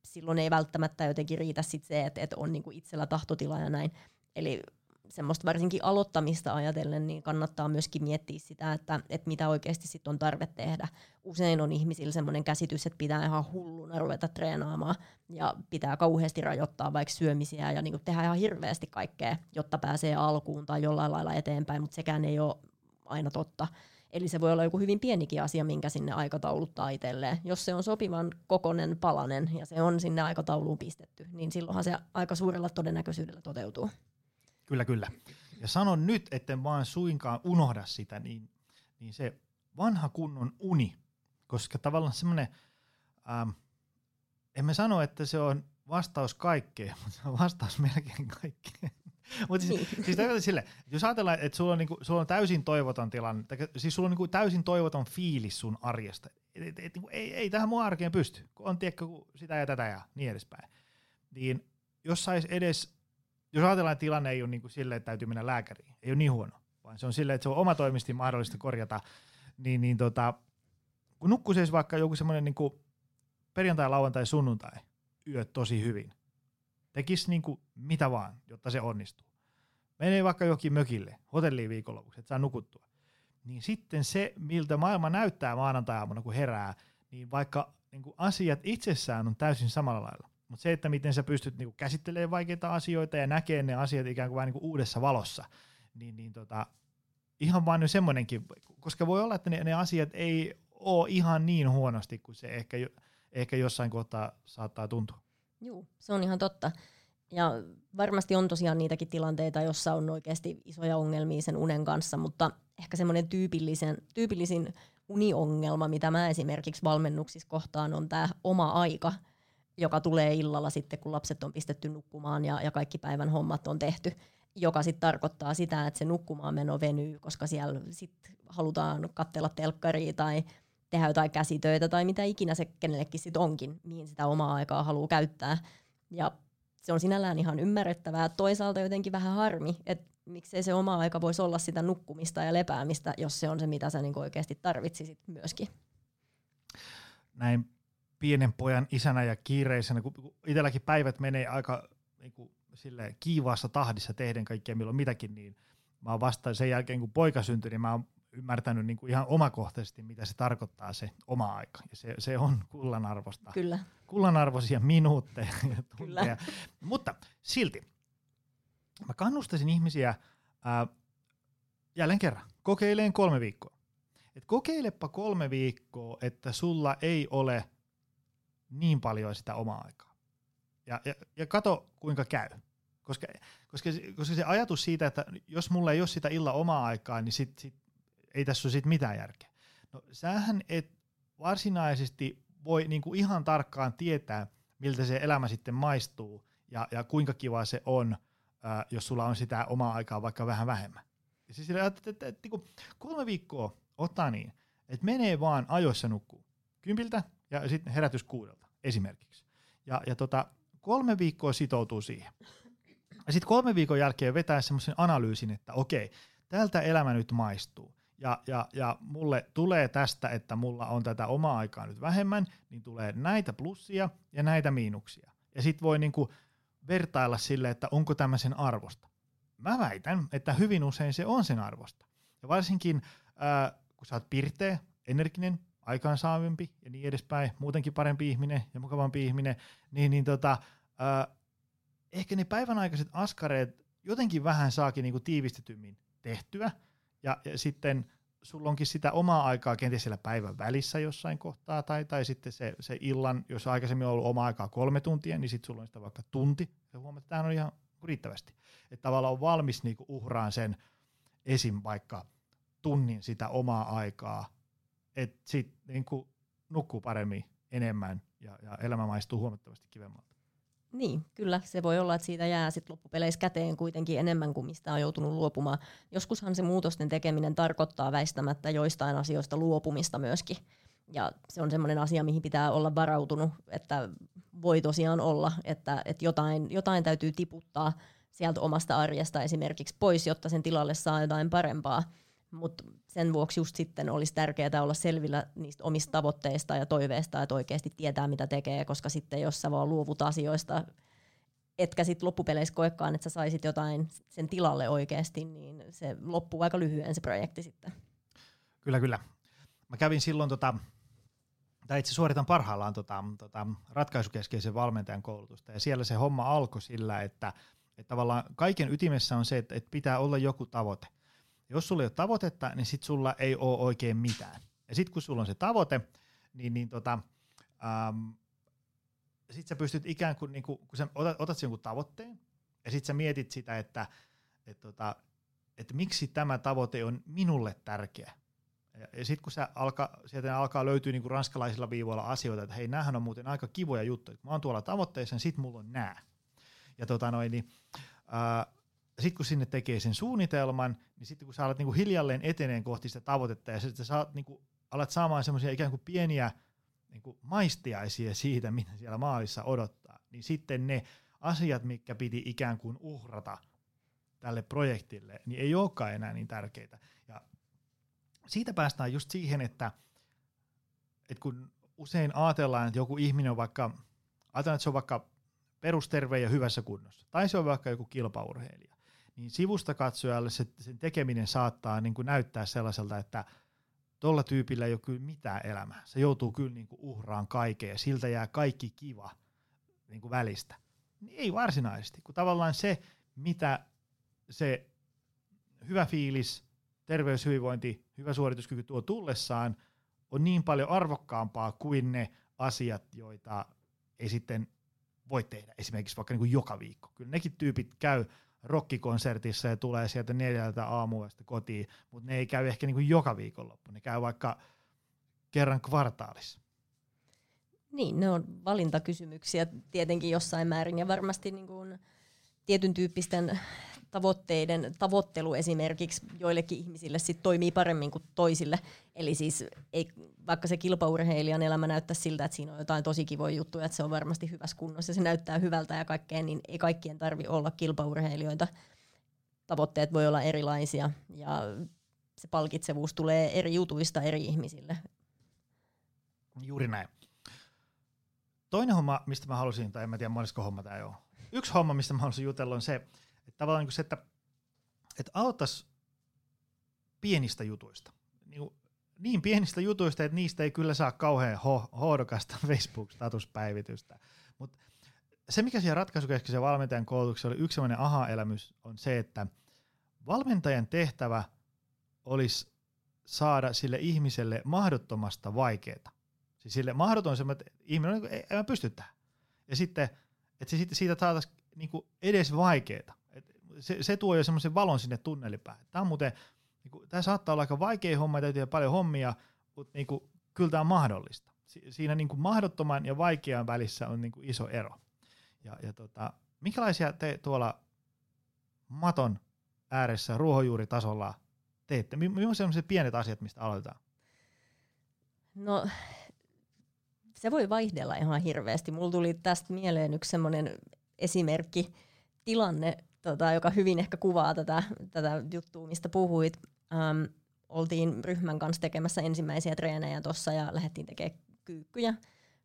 silloin ei välttämättä jotenkin riitä sit se, että, että on niin kuin itsellä tahtotila ja näin. Eli semmoista varsinkin aloittamista ajatellen, niin kannattaa myöskin miettiä sitä, että, että mitä oikeasti sit on tarve tehdä. Usein on ihmisillä semmoinen käsitys, että pitää ihan hulluna ruveta treenaamaan ja pitää kauheasti rajoittaa vaikka syömisiä ja niin tehdä ihan hirveästi kaikkea, jotta pääsee alkuun tai jollain lailla eteenpäin, mutta sekään ei ole aina totta. Eli se voi olla joku hyvin pienikin asia, minkä sinne aikatauluttaa itselleen. Jos se on sopivan kokonen palanen ja se on sinne aikatauluun pistetty, niin silloinhan se aika suurella todennäköisyydellä toteutuu. Kyllä, kyllä. Ja sanon nyt, etten vaan suinkaan unohda sitä, niin, niin se vanha kunnon uni, koska tavallaan semmoinen, ähm, emme sano, että se on vastaus kaikkeen, mutta se on vastaus melkein kaikkeen. mutta siis, niin. siis sille, jos ajatellaan, että sulla on, niinku, sulla on täysin toivoton tilanne, siis sulla on niinku täysin toivoton fiilis sun arjesta, et, et, et, niinku, ei, ei tähän mun arkeen pysty, kun on tiedätkö, sitä ja tätä ja niin edespäin, niin jos sais edes jos ajatellaan, että tilanne ei ole niin kuin silleen, että täytyy mennä lääkäriin, ei ole niin huono, vaan se on silleen, että se on oma toimisti mahdollista korjata, niin, niin tota, kun nukkuisi vaikka joku semmoinen niin perjantai, lauantai, sunnuntai yöt tosi hyvin, tekisi niin kuin mitä vaan, jotta se onnistuu. Menee vaikka jokin mökille, hotelliin viikonlopuksi, että saa nukuttua. Niin sitten se, miltä maailma näyttää maanantai-aamuna, kun herää, niin vaikka niin kuin asiat itsessään on täysin samalla lailla, mutta se, että miten sä pystyt niinku käsittelemään vaikeita asioita ja näkemään ne asiat ikään kuin vain niinku uudessa valossa, niin, niin tota, ihan vaan nyt semmoinenkin, koska voi olla, että ne, ne asiat ei ole ihan niin huonosti kuin se ehkä, ehkä jossain kohtaa saattaa tuntua. Joo, se on ihan totta. Ja varmasti on tosiaan niitäkin tilanteita, jossa on oikeasti isoja ongelmia sen unen kanssa, mutta ehkä semmoinen tyypillisen, tyypillisin uniongelma, mitä mä esimerkiksi valmennuksissa kohtaan, on tämä oma aika, joka tulee illalla sitten, kun lapset on pistetty nukkumaan ja, ja kaikki päivän hommat on tehty, joka sitten tarkoittaa sitä, että se nukkumaan meno venyy, koska siellä sit halutaan katsella telkkaria tai tehdä jotain käsitöitä tai mitä ikinä se kenellekin sitten onkin, mihin sitä omaa aikaa haluaa käyttää. Ja se on sinällään ihan ymmärrettävää. Toisaalta jotenkin vähän harmi, että miksei se oma aika voisi olla sitä nukkumista ja lepäämistä, jos se on se, mitä sä niinku oikeasti tarvitsisit myöskin. Näin pienen pojan isänä ja kiireisenä, kun itselläkin päivät menee aika niin kuin, sille kiivaassa tahdissa tehden kaikkea milloin mitäkin, niin mä oon vasta sen jälkeen, kun poika syntyi, niin mä oon ymmärtänyt niin kuin ihan omakohtaisesti, mitä se tarkoittaa se oma aika. Ja se, se on kullanarvosta. Kyllä. Kullanarvoisia minuutteja ja tunteja. Kyllä. Mutta silti, mä kannustaisin ihmisiä ää, jälleen kerran kokeileen kolme viikkoa. Et kokeilepa kolme viikkoa, että sulla ei ole niin paljon sitä omaa aikaa. Ja, ja, ja kato, kuinka käy. Koska, koska, koska se ajatus siitä, että jos mulla ei ole sitä illa omaa aikaa, niin sit, sit, ei tässä ole sit mitään järkeä. No sähän et varsinaisesti voi niinku ihan tarkkaan tietää, miltä se elämä sitten maistuu ja, ja kuinka kiva se on, ää, jos sulla on sitä omaa aikaa vaikka vähän vähemmän. Ja siis että, että, että, että niinku kolme viikkoa ottaa niin, että menee vaan ajoissa nukkuu. Kympiltä ja sitten herätys kuudelta esimerkiksi. Ja, ja tota, kolme viikkoa sitoutuu siihen. Ja sitten kolme viikon jälkeen vetää semmoisen analyysin, että okei, tältä elämä nyt maistuu. Ja, ja, ja mulle tulee tästä, että mulla on tätä omaa aikaa nyt vähemmän, niin tulee näitä plussia ja näitä miinuksia. Ja sitten voi niinku vertailla sille, että onko tämä sen arvosta. Mä väitän, että hyvin usein se on sen arvosta. Ja varsinkin, äh, kun sä oot pirteä, energinen, aikaansaavempi ja niin edespäin, muutenkin parempi ihminen ja mukavampi ihminen, niin, niin tota, äh, ehkä ne päivän aikaiset askareet jotenkin vähän saakin niinku tiivistetymmin tehtyä, ja, ja sitten sulla onkin sitä omaa aikaa kenties siellä päivän välissä jossain kohtaa, tai, tai sitten se, se illan, jos aikaisemmin on ollut oma aikaa kolme tuntia, niin sitten sulla on sitä vaikka tunti, ja huomaat, että tämä on ihan riittävästi. Että tavallaan on valmis niinku uhraan sen esim. vaikka tunnin sitä omaa aikaa, että sitten niinku nukkuu paremmin enemmän ja, ja elämä maistuu huomattavasti kivemmalta. Niin, kyllä. Se voi olla, että siitä jää sit loppupeleissä käteen kuitenkin enemmän kuin mistä on joutunut luopumaan. Joskushan se muutosten tekeminen tarkoittaa väistämättä joistain asioista luopumista myöskin. Ja se on semmoinen asia, mihin pitää olla varautunut, että voi tosiaan olla, että, että jotain, jotain täytyy tiputtaa sieltä omasta arjesta esimerkiksi pois, jotta sen tilalle saa jotain parempaa. Mutta sen vuoksi just sitten olisi tärkeää olla selvillä niistä omista tavoitteista ja toiveista, että oikeasti tietää mitä tekee, koska sitten jos sä vaan luovut asioista, etkä sitten loppupeleissä koekaan, että sä saisit jotain sen tilalle oikeasti, niin se loppuu aika lyhyen se projekti sitten. Kyllä, kyllä. Mä kävin silloin, tota, tai itse suoritan parhaillaan tota, tota, ratkaisukeskeisen valmentajan koulutusta, ja siellä se homma alkoi sillä, että, että tavallaan kaiken ytimessä on se, että, että pitää olla joku tavoite – jos sulla ei ole tavoitetta, niin sit sulla ei ole oikein mitään. Ja sitten kun sulla on se tavoite, niin, niin tota, ähm, sit sä pystyt ikään kuin, niin kuin kun sä otat, otat sen jonkun tavoitteen, ja sitten sä mietit sitä, että, että, tota, että miksi tämä tavoite on minulle tärkeä. Ja, ja sitten kun sä alkaa, sieltä alkaa löytyä niin kuin ranskalaisilla viivoilla asioita, että hei, näähän on muuten aika kivoja juttuja. Mä oon tuolla tavoitteessa, niin sit mulla on nää. Ja tota noin, niin, äh, sitten kun sinne tekee sen suunnitelman, niin sitten kun sä alat niinku hiljalleen eteneen kohti sitä tavoitetta ja sitten sä niinku, alat saamaan semmoisia ikään kuin pieniä niinku maistiaisia siitä, mitä siellä maalissa odottaa, niin sitten ne asiat, mitkä piti ikään kuin uhrata tälle projektille, niin ei olekaan enää niin tärkeitä. Ja siitä päästään just siihen, että, että kun usein ajatellaan, että joku ihminen on vaikka, ajatellaan, että se on vaikka perusterve ja hyvässä kunnossa, tai se on vaikka joku kilpaurheilija, niin sivusta katsojalle se, sen tekeminen saattaa niin kuin näyttää sellaiselta, että tuolla tyypillä ei ole kyllä mitään elämää. Se joutuu kyllä niin kuin uhraan kaiken ja siltä jää kaikki kiva niin kuin välistä. Niin ei varsinaisesti, kun tavallaan se, mitä se hyvä fiilis, terveys, hyvinvointi, hyvä suorituskyky tuo tullessaan, on niin paljon arvokkaampaa kuin ne asiat, joita ei sitten voi tehdä esimerkiksi vaikka niin kuin joka viikko. Kyllä nekin tyypit käy rockikonsertissa ja tulee sieltä neljältä aamuista kotiin, mutta ne ei käy ehkä niin kuin joka viikonloppu. Ne käy vaikka kerran kvartaalissa. Niin, ne on valintakysymyksiä tietenkin jossain määrin ja varmasti niin kuin tietyn tyyppisten tavoitteiden tavoittelu esimerkiksi joillekin ihmisille sit toimii paremmin kuin toisille. Eli siis ei, vaikka se kilpaurheilijan elämä näyttää siltä, että siinä on jotain tosi kivoja juttuja, että se on varmasti hyvässä kunnossa ja se näyttää hyvältä ja kaikkea, niin ei kaikkien tarvi olla kilpaurheilijoita. Tavoitteet voi olla erilaisia ja se palkitsevuus tulee eri jutuista eri ihmisille. Juuri näin. Toinen homma, mistä mä halusin, tai en mä tiedä monesko homma tämä on. Yksi homma, mistä mä halusin jutella on se, että tavallaan niin se, että, että aloittaisi pienistä jutuista. Niin, niin pienistä jutuista, että niistä ei kyllä saa kauhean ho- hoodokasta Facebook-statuspäivitystä. Mutta se, mikä siellä ratkaisukeskeisen valmentajan koulutuksessa oli yksi sellainen aha-elämys, on se, että valmentajan tehtävä olisi saada sille ihmiselle mahdottomasta vaikeaa. Siis sille mahdoton se, että ihminen on, ei, ei mä pysty tähän. Ja sitten, että se siitä saataisiin niin edes vaikeaa. Se, se, tuo jo semmoisen valon sinne tunnelipäähän. Tämä on muuten, niin kuin, tämä saattaa olla aika vaikea homma, täytyy paljon hommia, mutta niin kuin, kyllä tämä on mahdollista. Si- siinä niin kuin mahdottoman ja vaikean välissä on niin kuin iso ero. Ja, ja tota, minkälaisia te tuolla maton ääressä ruohonjuuritasolla teette? Millaisia on sellaiset pienet asiat, mistä aloitetaan? No se voi vaihdella ihan hirveästi. Mulla tuli tästä mieleen yksi semmoinen esimerkki, tilanne, tota, joka hyvin ehkä kuvaa tätä, tätä juttua, mistä puhuit. Ähm, oltiin ryhmän kanssa tekemässä ensimmäisiä treenejä tuossa ja lähdettiin tekemään kyykkyjä,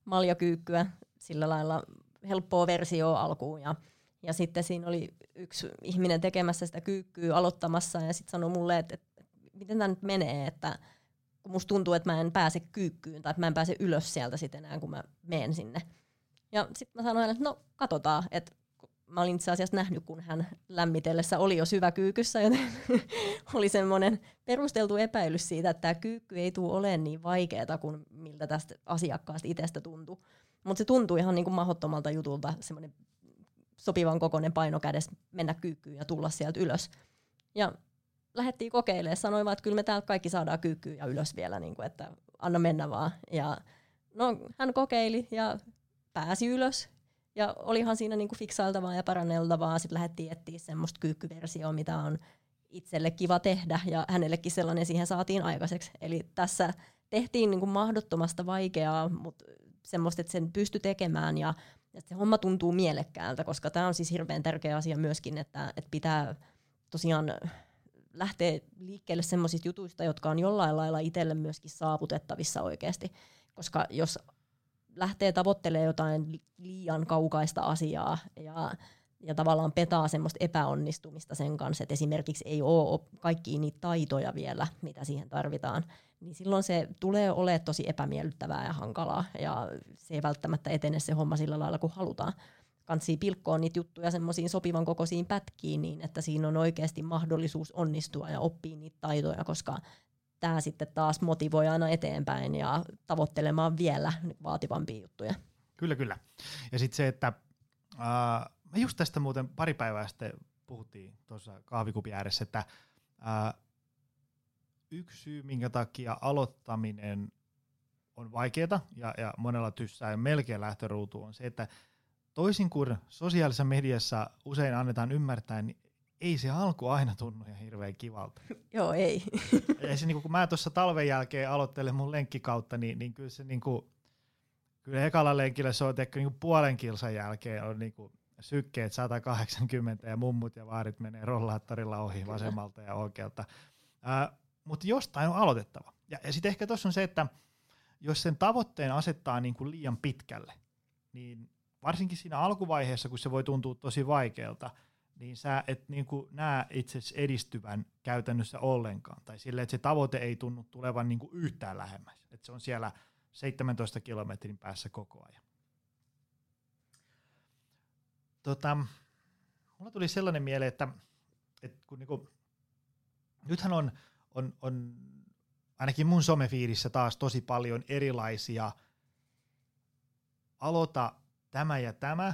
maljakyykkyä, sillä lailla helppoa versio alkuun. Ja, ja sitten siinä oli yksi ihminen tekemässä sitä kyykkyä aloittamassa ja sitten sanoi mulle, että, että miten tämä nyt menee, että kun musta tuntuu, että mä en pääse kyykkyyn tai että mä en pääse ylös sieltä sitten enää, kun mä menen sinne. Ja sitten mä sanoin, että no katsotaan, että mä olin itse asiassa nähnyt, kun hän lämmitellessä oli jo syvä kyykyssä, joten oli semmoinen perusteltu epäilys siitä, että tämä kyykky ei tule olemaan niin vaikeaa kuin miltä tästä asiakkaasta itsestä tuntuu. Mutta se tuntui ihan niin kuin mahdottomalta jutulta, semmoinen sopivan kokoinen paino kädessä mennä kyykkyyn ja tulla sieltä ylös. Ja lähdettiin kokeilemaan, sanoin vaan, että kyllä me täältä kaikki saadaan kyykkyyn ja ylös vielä, niin kuin, että anna mennä vaan. Ja no, hän kokeili ja pääsi ylös. Ja olihan siinä niinku fiksailtavaa ja paranneltavaa. Sitten lähdettiin etsiä semmoista kyykkyversioa, mitä on itselle kiva tehdä. Ja hänellekin sellainen siihen saatiin aikaiseksi. Eli tässä tehtiin niinku mahdottomasta vaikeaa, mutta semmoista, että sen pystyi tekemään ja, ja se homma tuntuu mielekkäältä, koska tämä on siis hirveän tärkeä asia myöskin, että, että pitää tosiaan lähteä liikkeelle semmoisista jutuista, jotka on jollain lailla itselle myöskin saavutettavissa oikeasti. Koska jos lähtee tavoittelemaan jotain liian kaukaista asiaa ja, ja tavallaan petaa semmoista epäonnistumista sen kanssa, että esimerkiksi ei ole kaikki niitä taitoja vielä, mitä siihen tarvitaan, niin silloin se tulee olemaan tosi epämiellyttävää ja hankalaa ja se ei välttämättä etene se homma sillä lailla kuin halutaan. Kansi pilkkoon niitä juttuja semmoisiin sopivan kokoisiin pätkiin niin, että siinä on oikeasti mahdollisuus onnistua ja oppia niitä taitoja, koska tämä sitten taas motivoi aina eteenpäin ja tavoittelemaan vielä vaativampia juttuja. Kyllä, kyllä. Ja sitten se, että äh, just tästä muuten pari päivää sitten puhuttiin tuossa kahvikupin ääressä, että äh, yksi syy, minkä takia aloittaminen on vaikeaa ja, ja monella tyssää ja melkein lähtöruutu on se, että toisin kuin sosiaalisessa mediassa usein annetaan ymmärtää, niin ei se alku aina tunnu ihan hirveän kivalta. Joo, ei. ja se, niin kun mä tuossa talven jälkeen aloittelen mun lenkkikautta, niin, niin kyllä se niin kuin, kyllä ekalla lenkillä se on tehty niin puolen kilsan jälkeen on niin kuin sykkeet 180 ja mummut ja vaarit menee rollaattorilla ohi kyllä. vasemmalta ja oikealta. Uh, mutta jostain on aloitettava. Ja, ja sitten ehkä tuossa on se, että jos sen tavoitteen asettaa niin kuin liian pitkälle, niin varsinkin siinä alkuvaiheessa, kun se voi tuntua tosi vaikealta, niin sä et niin kuin näe itse edistyvän käytännössä ollenkaan. Tai sille, että se tavoite ei tunnu tulevan niin kuin yhtään lähemmäs. Että se on siellä 17 kilometrin päässä koko ajan. Tota, mulla tuli sellainen mieleen, että, että kun niin kuin nythän on, on, on ainakin mun somefiidissä taas tosi paljon erilaisia aloita tämä ja tämä,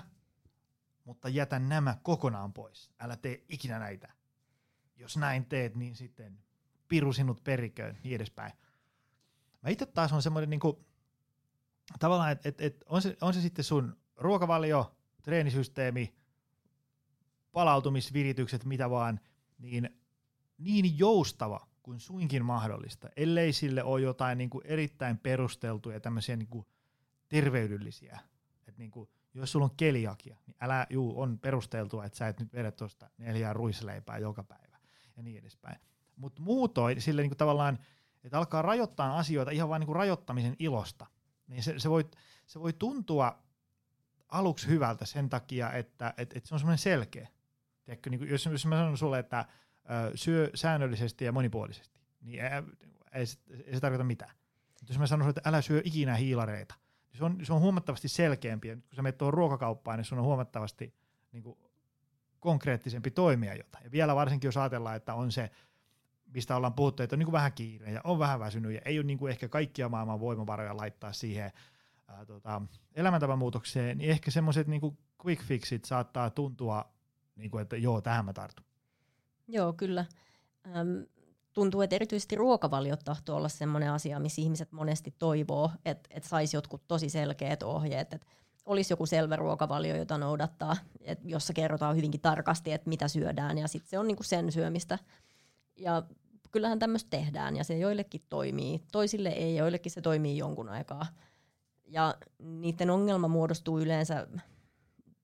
mutta jätä nämä kokonaan pois. Älä tee ikinä näitä. Jos näin teet, niin sitten piru sinut periköön, niin edespäin. Mä itse taas on semmoinen niinku, tavallaan, että et, et on, se, on se sitten sun ruokavalio, treenisysteemi, palautumisviritykset, mitä vaan, niin niin joustava kuin suinkin mahdollista, ellei sille ole jotain niin kuin erittäin perusteltuja tämmöisiä niin kuin terveydellisiä. Et niin kuin, jos sulla on keliakia, niin älä, juu, on perusteltua, että sä et nyt vedä tuosta neljää ruisleipää joka päivä ja niin edespäin. Mutta muutoin sille niin tavallaan, että alkaa rajoittaa asioita ihan vain niin rajoittamisen ilosta, niin se, se, voi, se voi tuntua aluksi hyvältä sen takia, että et, et se on semmoinen selkeä. Tiedätkö, niin kuin jos, jos mä sanon sulle, että ö, syö säännöllisesti ja monipuolisesti, niin ei, ei, se, ei se tarkoita mitään. Jos mä sanon sulle, että älä syö ikinä hiilareita, se on, se on huomattavasti selkeämpi. Ja nyt kun sä menet tuohon ruokakauppaan, niin sun on huomattavasti niin kuin, konkreettisempi toimia jotain. Ja vielä varsinkin, jos ajatellaan, että on se, mistä ollaan puhuttu, että on niin kuin vähän kiire ja on vähän väsynyt ja ei ole niin kuin ehkä kaikkia maailman voimavaroja laittaa siihen ää, tota, elämäntavan muutokseen, niin ehkä semmoiset niin quick fixit saattaa tuntua, niin kuin, että joo, tähän mä tartun. Joo, kyllä. Öm, tuntuu, että erityisesti ruokavaliot tahtoo olla sellainen asia, missä ihmiset monesti toivoo, että, että saisi jotkut tosi selkeät ohjeet, että olisi joku selvä ruokavalio, jota noudattaa, että jossa kerrotaan hyvinkin tarkasti, että mitä syödään, ja sitten se on niinku sen syömistä. Ja kyllähän tämmöistä tehdään, ja se joillekin toimii. Toisille ei, joillekin se toimii jonkun aikaa. Ja niiden ongelma muodostuu yleensä,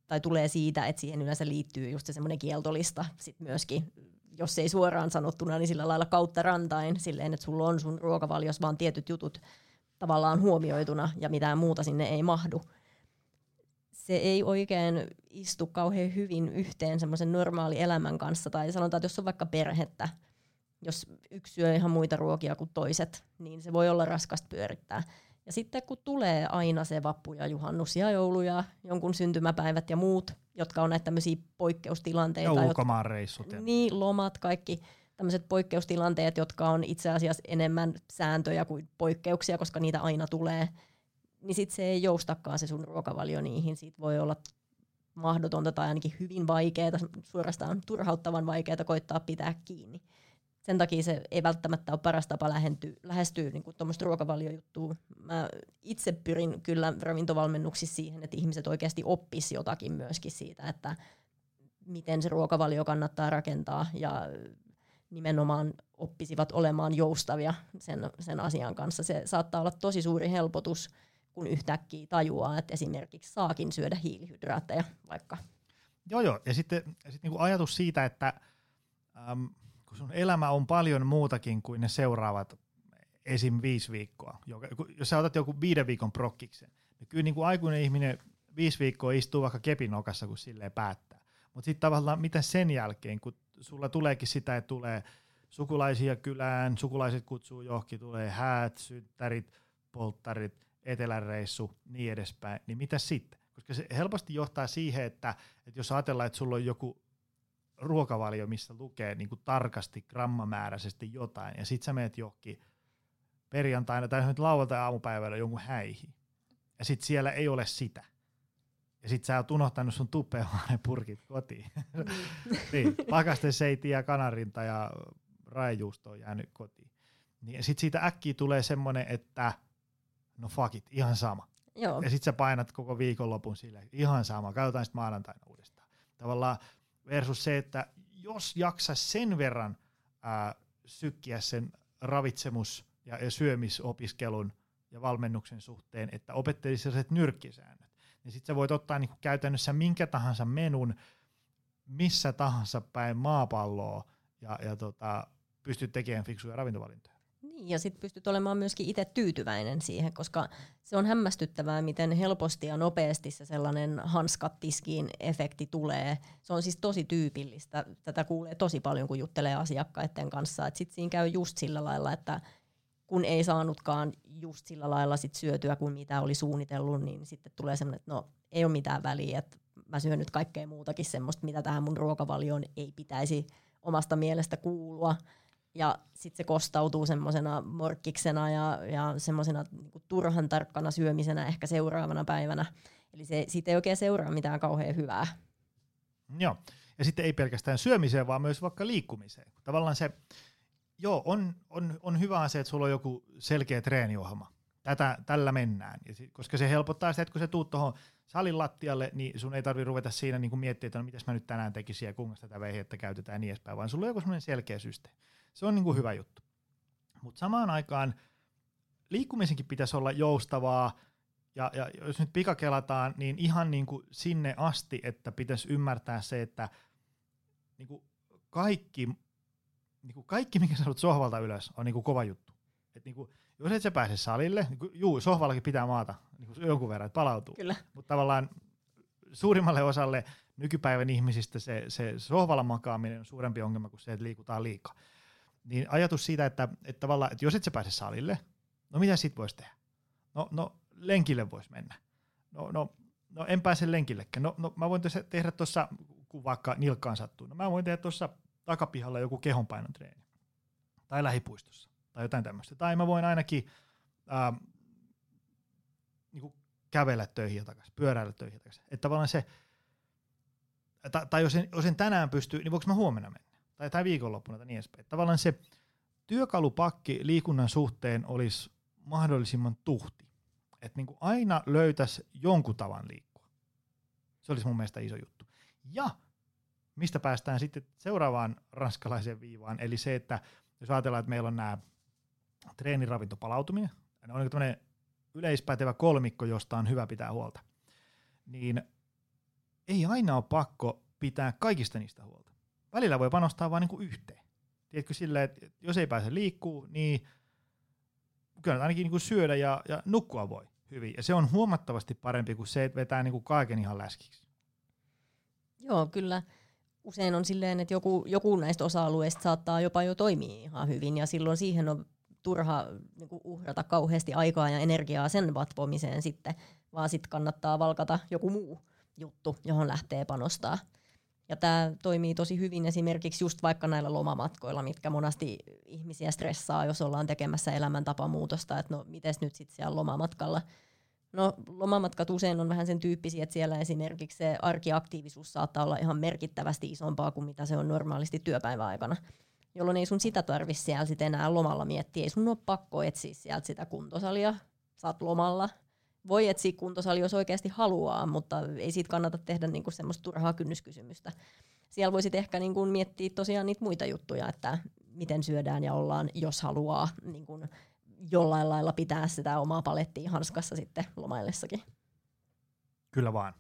tai tulee siitä, että siihen yleensä liittyy just se semmoinen kieltolista sit myöskin, jos ei suoraan sanottuna, niin sillä lailla kautta rantain, silleen, että sulla on sun ruokavalios vaan tietyt jutut tavallaan huomioituna, ja mitään muuta sinne ei mahdu se ei oikein istu kauhean hyvin yhteen semmoisen normaali elämän kanssa. Tai sanotaan, että jos on vaikka perhettä, jos yksi syö ihan muita ruokia kuin toiset, niin se voi olla raskasta pyörittää. Ja sitten kun tulee aina se vappu ja juhannus ja joulu ja jonkun syntymäpäivät ja muut, jotka on näitä tämmöisiä poikkeustilanteita. Ja ulkomaanreissut. Ja niin, lomat, kaikki tämmöiset poikkeustilanteet, jotka on itse asiassa enemmän sääntöjä kuin poikkeuksia, koska niitä aina tulee – niin sit se ei joustakaan se sun ruokavalio niihin. Siitä voi olla mahdotonta tai ainakin hyvin vaikeaa, suorastaan turhauttavan vaikeaa koittaa pitää kiinni. Sen takia se ei välttämättä ole paras tapa lähentyä, lähestyä niin tuommoista ruokavaliojuttua. Mä itse pyrin kyllä ravintovalmennuksissa siihen, että ihmiset oikeasti oppis jotakin myöskin siitä, että miten se ruokavalio kannattaa rakentaa ja nimenomaan oppisivat olemaan joustavia sen, sen asian kanssa. Se saattaa olla tosi suuri helpotus kun yhtäkkiä tajuaa, että esimerkiksi saakin syödä hiilihydraatteja vaikka. Joo, joo. Ja sitten sit niinku ajatus siitä, että äm, kun sun elämä on paljon muutakin kuin ne seuraavat esim. viisi viikkoa. Jos sä otat joku viiden viikon prokkiksen, niin kyllä niinku aikuinen ihminen viisi viikkoa istuu vaikka kepinokassa, kun silleen päättää. Mutta sitten tavallaan mitä sen jälkeen, kun sulla tuleekin sitä, että tulee sukulaisia kylään, sukulaiset kutsuu johonkin, tulee häät, synttärit, polttarit, eteläreissu, niin edespäin, niin mitä sitten? Koska se helposti johtaa siihen, että, että jos ajatellaan, että sulla on joku ruokavalio, missä lukee niin kuin tarkasti grammamääräisesti jotain, ja sitten sä meet johonkin perjantaina tai nyt lauantai-aamupäivällä jonkun häihin, ja sitten siellä ei ole sitä. Ja sit sä oot unohtanut sun tuppeamaan purkit kotiin. Mm. niin, pakasteseiti ja kanarinta ja raejuusto on jäänyt kotiin. Niin sit siitä äkkiä tulee semmonen, että – no fuck it, ihan sama. Joo. Ja sit sä painat koko viikonlopun sille, ihan sama, katsotaan sitten maanantaina uudestaan. Tavallaan versus se, että jos jaksa sen verran ää, sykkiä sen ravitsemus- ja, syömisopiskelun ja valmennuksen suhteen, että opettelisi sellaiset nyrkkisäännöt, niin sitten sä voit ottaa niinku käytännössä minkä tahansa menun missä tahansa päin maapalloa ja, ja tota, pystyt tekemään fiksuja ravintovalintoja. Niin, ja sitten pystyt olemaan myöskin itse tyytyväinen siihen, koska se on hämmästyttävää, miten helposti ja nopeasti se sellainen hanskat tiskiin efekti tulee. Se on siis tosi tyypillistä. Tätä kuulee tosi paljon, kun juttelee asiakkaiden kanssa. Sitten siinä käy just sillä lailla, että kun ei saanutkaan just sillä lailla sit syötyä kuin mitä oli suunnitellut, niin sitten tulee semmoinen, että no ei ole mitään väliä, että mä syön nyt kaikkea muutakin semmoista, mitä tähän mun ruokavalioon ei pitäisi omasta mielestä kuulua. Ja sitten se kostautuu semmoisena morkkiksena ja, ja semmoisena niinku turhan tarkkana syömisenä ehkä seuraavana päivänä. Eli se, siitä ei oikein seuraa mitään kauhean hyvää. Joo, ja sitten ei pelkästään syömiseen, vaan myös vaikka liikkumiseen. Tavallaan se, joo, on, on, on hyvä asia, että sulla on joku selkeä treeniohjelma. Tätä, tällä mennään, ja sit, koska se helpottaa sitä, että kun sä tuut tuohon salin lattialle, niin sun ei tarvitse ruveta siinä niin miettiä, että no, mitäs mä nyt tänään tekisin ja kuinka tätä veihettä käytetään ja niin edespäin, vaan sulla on joku selkeä systeemi. Se on niin kuin hyvä juttu. Mutta samaan aikaan liikkumisenkin pitäisi olla joustavaa, ja, ja jos nyt pikakelataan, niin ihan niin kuin sinne asti, että pitäisi ymmärtää se, että niin kuin kaikki, niin kuin kaikki, mikä sä sohvalta ylös, on niin kuin kova juttu. Et niin kuin, jos et sä pääse salille, niin kuin, juu, sohvallakin pitää maata niin kuin jonkun verran, että palautuu. Mutta tavallaan suurimmalle osalle nykypäivän ihmisistä se, se sohvalla makaaminen on suurempi ongelma kuin se, että liikutaan liikaa. Niin ajatus siitä, että, että tavallaan, että jos et sä pääse salille, no mitä sit voisi tehdä? No, no lenkille voisi mennä. No, no, no en pääse lenkillekään. No, no mä voin tehdä tuossa, kun vaikka nilkkaan sattuu, no mä voin tehdä tuossa takapihalla joku kehonpainon treeni. Tai lähipuistossa. Tai jotain tämmöistä. Tai mä voin ainakin ää, niin kävellä töihin takaisin, pyöräillä töihin takaisin. Että tavallaan se, tai, tai jos, en, jos en tänään pysty, niin voiko mä huomenna mennä? Tai, tai viikonloppuna tai niin edespäin. Tavallaan se työkalupakki liikunnan suhteen olisi mahdollisimman tuhti. Että niin aina löytäisi jonkun tavan liikkua. Se olisi mun mielestä iso juttu. Ja mistä päästään sitten seuraavaan ranskalaiseen viivaan, eli se, että jos ajatellaan, että meillä on nämä treeniravintopalautuminen, ne on tämmöinen yleispätevä kolmikko, josta on hyvä pitää huolta, niin ei aina ole pakko pitää kaikista niistä huolta. Välillä voi panostaa vain niin yhteen. Tiedätkö silleen, että jos ei pääse liikkuu, niin kyllä ainakin niin syödä ja, ja nukkua voi hyvin. Ja se on huomattavasti parempi kuin se, että vetää niin kaiken ihan läskiksi. Joo, kyllä. Usein on silleen, että joku, joku näistä osa-alueista saattaa jopa jo toimia ihan hyvin, ja silloin siihen on turha niin kuin uhrata kauheasti aikaa ja energiaa sen vatvomiseen sitten, vaan sitten kannattaa valkata joku muu juttu, johon lähtee panostaa. Ja tämä toimii tosi hyvin esimerkiksi just vaikka näillä lomamatkoilla, mitkä monasti ihmisiä stressaa, jos ollaan tekemässä elämäntapamuutosta, että no mites nyt sitten siellä lomamatkalla. No lomamatkat usein on vähän sen tyyppisiä, että siellä esimerkiksi se arkiaktiivisuus saattaa olla ihan merkittävästi isompaa kuin mitä se on normaalisti työpäiväaikana, jolloin ei sun sitä tarvitse siellä sit enää lomalla miettiä. Ei sun ole pakko etsiä sieltä sitä kuntosalia, saat lomalla, voi etsiä kuntosali, jos oikeasti haluaa, mutta ei siitä kannata tehdä niinku semmoista turhaa kynnyskysymystä. Siellä voisit ehkä niinku miettiä tosiaan niitä muita juttuja, että miten syödään ja ollaan, jos haluaa niinku jollain lailla pitää sitä omaa palettia hanskassa sitten lomaillessakin. Kyllä vaan.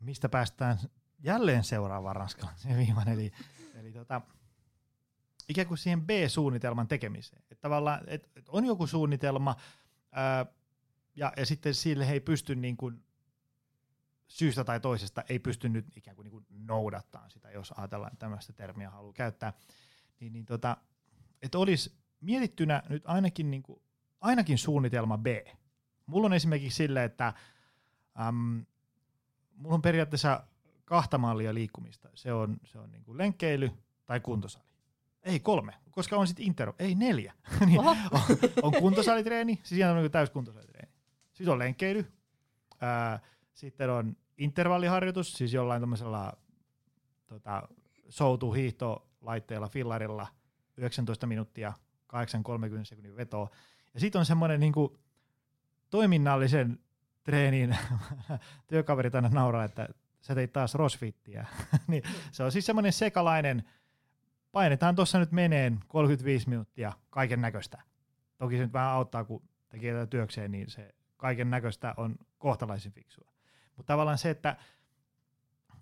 Mistä päästään jälleen seuraavaan ranskalaiseen viivan, eli, eli tota, ikään kuin siihen B-suunnitelman tekemiseen. Että tavallaan et, et on joku suunnitelma, ää, ja, ja sitten sille he ei pysty niin kuin syystä tai toisesta ei pysty nyt ikään kuin, niin kuin noudattaa sitä, jos ajatellaan tämmöistä termiä haluaa käyttää, niin, niin tota, että olisi mietittynä nyt ainakin, niin kuin, ainakin suunnitelma B. Mulla on esimerkiksi sille, että äm, mulla on periaatteessa kahta mallia liikkumista. Se on, se on niin kuin lenkkeily tai kuntosali. Ei kolme, koska on sitten intero. Ei neljä. niin, on, on kuntosalitreeni, siis on niin täyskuntosalitreeni. Sitten on lenkkeily, ää, sitten on intervalliharjoitus, siis jollain tämmöisellä tota, soutu hiihtolaitteella, fillarilla, 19 minuuttia, 8-30 sekunnin vetoa. Ja sitten on semmoinen niinku toiminnallisen treenin, työkaverit aina nauraa, että sä teit taas rosfittiä. niin se on siis semmoinen sekalainen, painetaan tuossa nyt meneen 35 minuuttia kaiken näköistä. Toki se nyt vähän auttaa, kun tekee tätä työkseen, niin se kaiken näköistä on kohtalaisen fiksua. Mutta tavallaan se, että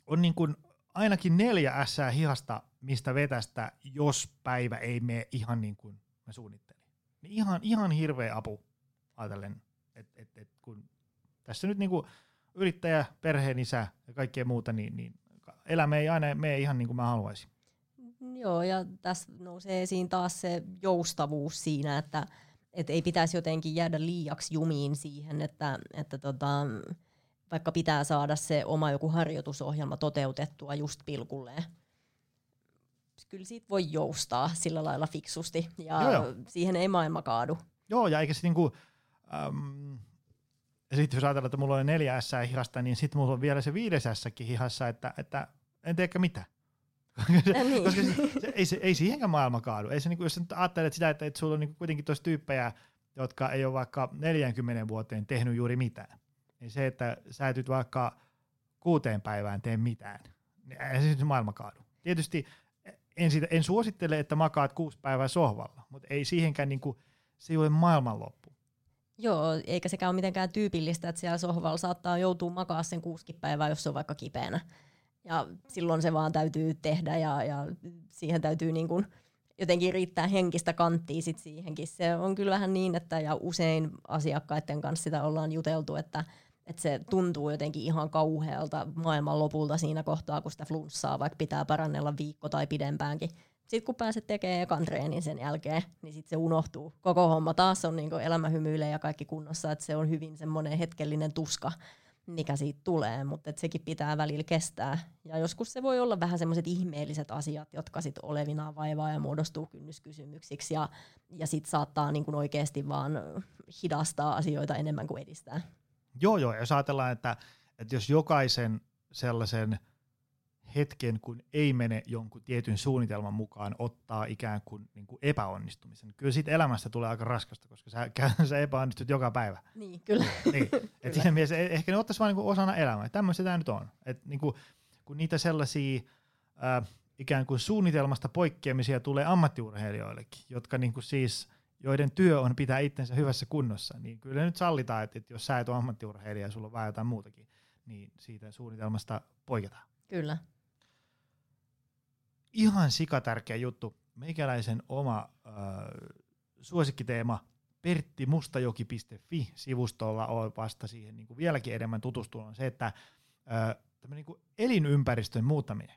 on niin kuin ainakin neljä ässää hihasta, mistä vetästä, jos päivä ei mene ihan niin kuin mä suunnittelin. Niin ihan, ihan hirveä apu ajatellen, että et, et kun tässä nyt niin kuin yrittäjä, perheen isä ja kaikkea muuta, niin, niin elämä ei aina mene ihan niin kuin mä haluaisin. Joo, ja tässä nousee esiin taas se joustavuus siinä, että et ei pitäisi jotenkin jäädä liiaksi jumiin siihen, että, että tota, vaikka pitää saada se oma joku harjoitusohjelma toteutettua just pilkulleen. kyllä siitä voi joustaa sillä lailla fiksusti ja Joo, joo. siihen ei maailma kaadu. Joo, ja eikä se niinku, äm, ja sitten jos ajatellaan, että mulla on neljä S hihasta, niin sitten mulla on vielä se viides S hihassa, että, että en teekö mitään. Niin. Koska se, se, ei, se, ei siihenkään maailma kaadu. Ei se, niinku, jos sä nyt ajattelet sitä, että, että sulla on niinku kuitenkin tuossa tyyppejä, jotka ei ole vaikka 40 vuoteen tehnyt juuri mitään, niin se, että sä et nyt vaikka kuuteen päivään tee mitään, niin ei se maailma kaadu. Tietysti en, siitä, en suosittele, että makaat kuusi päivää sohvalla, mutta ei siihenkään, niinku, se ei ole maailmanloppu. Joo, eikä sekään ole mitenkään tyypillistä, että siellä sohvalla saattaa joutua makaa sen kuusikin päivää, jos se on vaikka kipeänä. Ja silloin se vaan täytyy tehdä ja, ja siihen täytyy niin kuin jotenkin riittää henkistä kanttia sit siihenkin. Se on kyllä vähän niin, että ja usein asiakkaiden kanssa sitä ollaan juteltu, että, että se tuntuu jotenkin ihan kauhealta maailman lopulta siinä kohtaa, kun sitä flunssaa vaikka pitää parannella viikko tai pidempäänkin. Sitten kun pääset tekemään ekan treenin sen jälkeen, niin sitten se unohtuu. Koko homma taas on niin elämä hymyilee ja kaikki kunnossa, että se on hyvin semmoinen hetkellinen tuska, mikä siitä tulee, mutta et sekin pitää välillä kestää. Ja joskus se voi olla vähän semmoiset ihmeelliset asiat, jotka sitten olevinaan vaivaa ja muodostuu kynnyskysymyksiksi ja, ja sitten saattaa niin kuin oikeasti vaan hidastaa asioita enemmän kuin edistää. Joo, joo. Jos ajatellaan, että, että jos jokaisen sellaisen hetken, kun ei mene jonkun tietyn suunnitelman mukaan, ottaa ikään kuin, niin kuin epäonnistumisen. Kyllä siitä elämästä tulee aika raskasta, koska sä, sä epäonnistut joka päivä. Niin, kyllä. Niin. Et siinä mielessä eh- ehkä ne ottaisi vain niin osana elämää. Tämmöistä tämä nyt on. Et niin kuin, kun niitä sellaisia äh, ikään kuin suunnitelmasta poikkeamisia tulee ammattiurheilijoillekin, jotka niin kuin siis, joiden työ on pitää itsensä hyvässä kunnossa, niin kyllä nyt sallitaan, että, että jos sä et ole ammattiurheilija ja sulla on vähän jotain muutakin, niin siitä suunnitelmasta poiketaan. Kyllä ihan sikatärkeä juttu. Meikäläisen oma äh, suosikkiteema perttimustajoki.fi-sivustolla on vasta siihen niin kuin vieläkin enemmän tutustunut on se, että äh, niin kuin elinympäristön muuttaminen.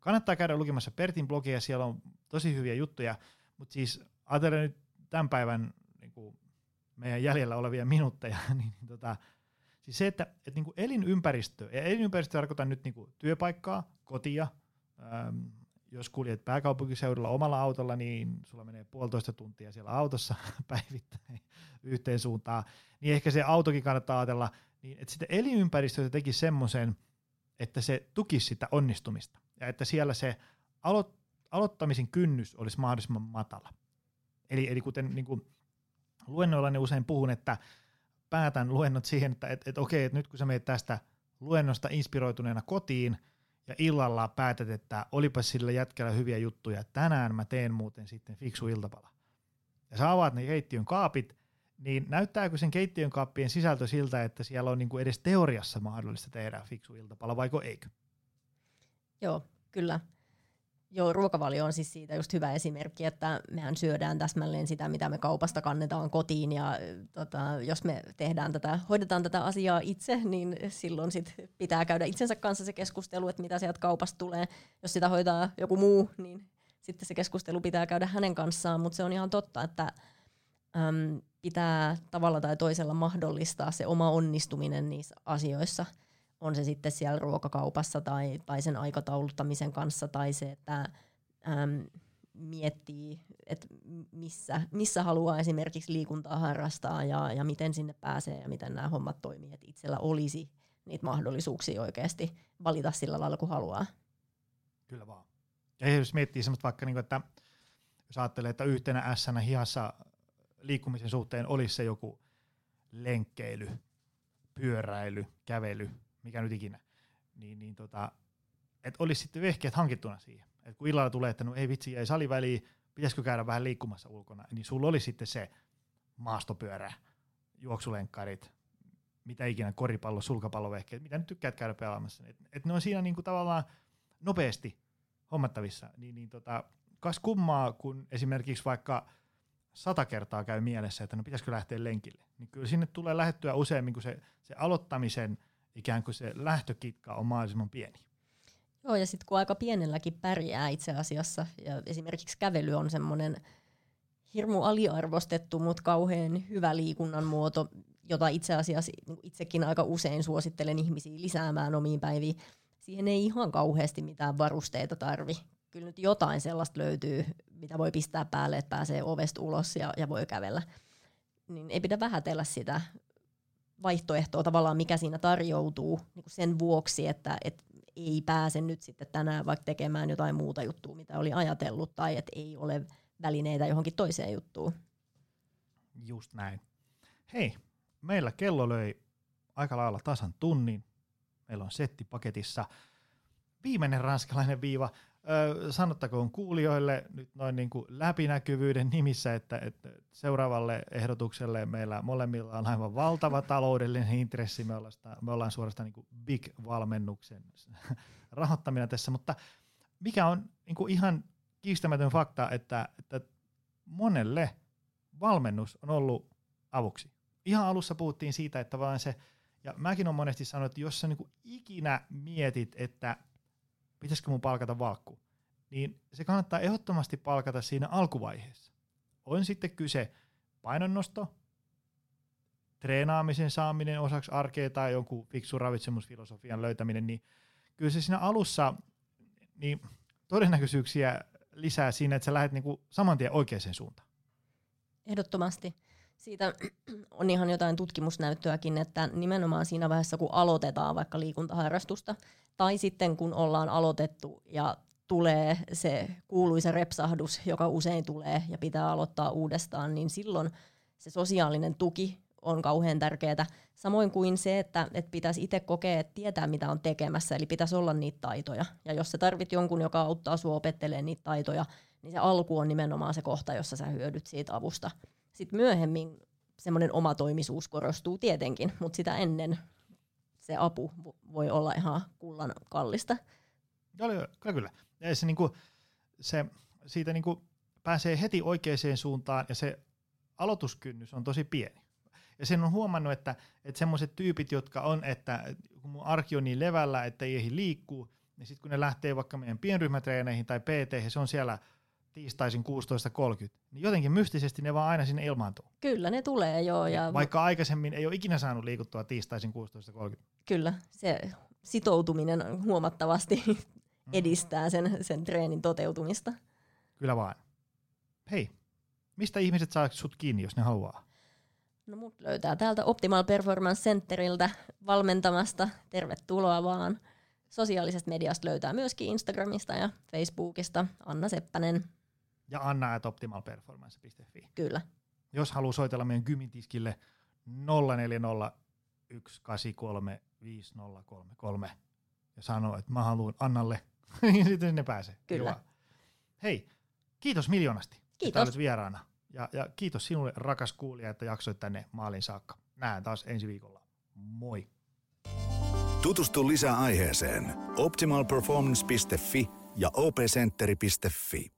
Kannattaa käydä lukemassa Pertin blogia, siellä on tosi hyviä juttuja, mutta siis ajatellen nyt tämän päivän niin kuin meidän jäljellä olevia minuutteja, niin, niin tota, siis se, että, että niin kuin elinympäristö, ja elinympäristö tarkoittaa nyt niin kuin työpaikkaa, kotia, ähm, jos kuljet pääkaupunkiseudulla omalla autolla, niin sulla menee puolitoista tuntia siellä autossa päivittäin yhteen suuntaan, niin ehkä se autokin kannattaa ajatella, niin että sitten elinympäristö teki semmoisen, että se tukisi sitä onnistumista, ja että siellä se alo- aloittamisen kynnys olisi mahdollisimman matala. Eli, eli kuten niin kuin luennoillani usein puhun, että päätän luennot siihen, että et, et okei, että nyt kun sä menet tästä luennosta inspiroituneena kotiin, ja illalla päätät, että olipa sillä jätkällä hyviä juttuja, tänään mä teen muuten sitten fiksu iltapala. Ja sä avaat ne keittiön kaapit, niin näyttääkö sen keittiön kaappien sisältö siltä, että siellä on niinku edes teoriassa mahdollista tehdä fiksu iltapala, vaiko eikö? Joo, kyllä. Joo, ruokavalio on siis siitä just hyvä esimerkki, että mehän syödään täsmälleen sitä, mitä me kaupasta kannetaan kotiin ja tota, jos me tehdään tätä, hoidetaan tätä asiaa itse, niin silloin sit pitää käydä itsensä kanssa se keskustelu, että mitä sieltä kaupasta tulee. Jos sitä hoitaa joku muu, niin sitten se keskustelu pitää käydä hänen kanssaan, mutta se on ihan totta, että äm, pitää tavalla tai toisella mahdollistaa se oma onnistuminen niissä asioissa – on se sitten siellä ruokakaupassa tai, tai sen aikatauluttamisen kanssa tai se, että äm, miettii, että missä, missä haluaa esimerkiksi liikuntaa harrastaa ja, ja miten sinne pääsee ja miten nämä hommat toimii, että itsellä olisi niitä mahdollisuuksia oikeasti valita sillä lailla, kun haluaa. Kyllä vaan. Ja jos miettii semmoista vaikka, niin kuin, että jos ajattelee, että yhtenä s hihassa liikkumisen suhteen olisi se joku lenkkeily, pyöräily, kävely, mikä nyt ikinä, niin, niin tota, että olisi sitten vehkeet hankittuna siihen. Et kun illalla tulee, että no ei vitsi, ei saliväliin, pitäisikö käydä vähän liikkumassa ulkona, niin sulla oli sitten se maastopyörä, juoksulenkkarit, mitä ikinä, koripallo, sulkapallovehkeet, mitä nyt tykkäät käydä pelaamassa. Et, et ne on siinä niinku tavallaan nopeasti hommattavissa. Niin, niin tota, kas kummaa, kun esimerkiksi vaikka sata kertaa käy mielessä, että no pitäisikö lähteä lenkille, niin kyllä sinne tulee lähettyä useammin, kun se, se aloittamisen – ikään kuin se lähtökitka on mahdollisimman pieni. Joo, ja sitten kun aika pienelläkin pärjää itse asiassa, ja esimerkiksi kävely on semmoinen hirmu aliarvostettu, mutta kauhean hyvä liikunnan muoto, jota itse asiassa niin itsekin aika usein suosittelen ihmisiä lisäämään omiin päiviin. Siihen ei ihan kauheasti mitään varusteita tarvi. kyllä nyt jotain sellaista löytyy, mitä voi pistää päälle, että pääsee ovesta ulos ja, ja voi kävellä. Niin ei pidä vähätellä sitä vaihtoehtoa tavallaan, mikä siinä tarjoutuu niin sen vuoksi, että et ei pääse nyt sitten tänään vaikka tekemään jotain muuta juttua, mitä oli ajatellut, tai että ei ole välineitä johonkin toiseen juttuun. Just näin. Hei, meillä kello löi aika lailla tasan tunnin. Meillä on setti paketissa. Viimeinen ranskalainen viiva. Öö, sanottakoon kuulijoille nyt noin niin kuin läpinäkyvyyden nimissä, että, että seuraavalle ehdotukselle meillä molemmilla on aivan valtava taloudellinen intressi. Me ollaan, sitä, me ollaan suorastaan niin big-valmennuksen rahoittamina tässä, mutta mikä on niin kuin ihan kiistämätön fakta, että, että monelle valmennus on ollut avuksi. Ihan alussa puhuttiin siitä, että vaan se, ja mäkin olen monesti sanonut, että jos sä niin ikinä mietit, että pitäisikö mun palkata valkku, niin se kannattaa ehdottomasti palkata siinä alkuvaiheessa. On sitten kyse painonnosto, treenaamisen saaminen osaksi arkea tai jonkun fiksun ravitsemusfilosofian löytäminen, niin kyllä se siinä alussa niin todennäköisyyksiä lisää siinä, että sä lähdet niinku saman tien oikeaan suuntaan. Ehdottomasti. Siitä on ihan jotain tutkimusnäyttöäkin, että nimenomaan siinä vaiheessa, kun aloitetaan vaikka liikuntaharrastusta, tai sitten kun ollaan aloitettu ja tulee se kuuluisa repsahdus, joka usein tulee ja pitää aloittaa uudestaan, niin silloin se sosiaalinen tuki on kauhean tärkeää. Samoin kuin se, että, että pitäisi itse kokea, että tietää mitä on tekemässä, eli pitäisi olla niitä taitoja. Ja jos sä tarvit jonkun, joka auttaa sinua opettelemaan niitä taitoja, niin se alku on nimenomaan se kohta, jossa sä hyödyt siitä avusta. Sitten myöhemmin semmoinen omatoimisuus korostuu tietenkin, mutta sitä ennen se apu voi olla ihan kullan kallista. Kyllä, kyllä. Ja se, niinku, se siitä niinku pääsee heti oikeaan suuntaan ja se aloituskynnys on tosi pieni. Ja sen on huomannut, että, että semmoiset tyypit, jotka on, että kun mun arki on niin levällä, että ei liikkuu, niin sitten kun ne lähtee vaikka meidän pienryhmätreeneihin tai PT, se on siellä tiistaisin 16.30, niin jotenkin mystisesti ne vaan aina sinne ilmaantuu. Kyllä, ne tulee joo. Ja... Vaikka aikaisemmin ei ole ikinä saanut liikuttua tiistaisin 16.30. Kyllä, se sitoutuminen huomattavasti mm. edistää sen, sen treenin toteutumista. Kyllä vaan. Hei, mistä ihmiset saa sut kiinni, jos ne haluaa? No mut löytää täältä Optimal Performance Centeriltä valmentamasta. Tervetuloa vaan. Sosiaalisesta mediasta löytää myöskin Instagramista ja Facebookista. Anna Seppänen. Ja Anna at optimalperformance.fi. Kyllä. Jos haluaa soitella meidän kymitiskille 040 ja sanoo, että mä haluan Annalle, niin sitten sinne pääsee. Kyllä. Kiva. Hei, kiitos miljoonasti, kiitos. että olet vieraana. Ja, ja kiitos sinulle, rakas kuulija, että jaksoit tänne maalin saakka. Nähdään taas ensi viikolla. Moi. Tutustu lisää aiheeseen optimalperformance.fi ja opcenteri.fi.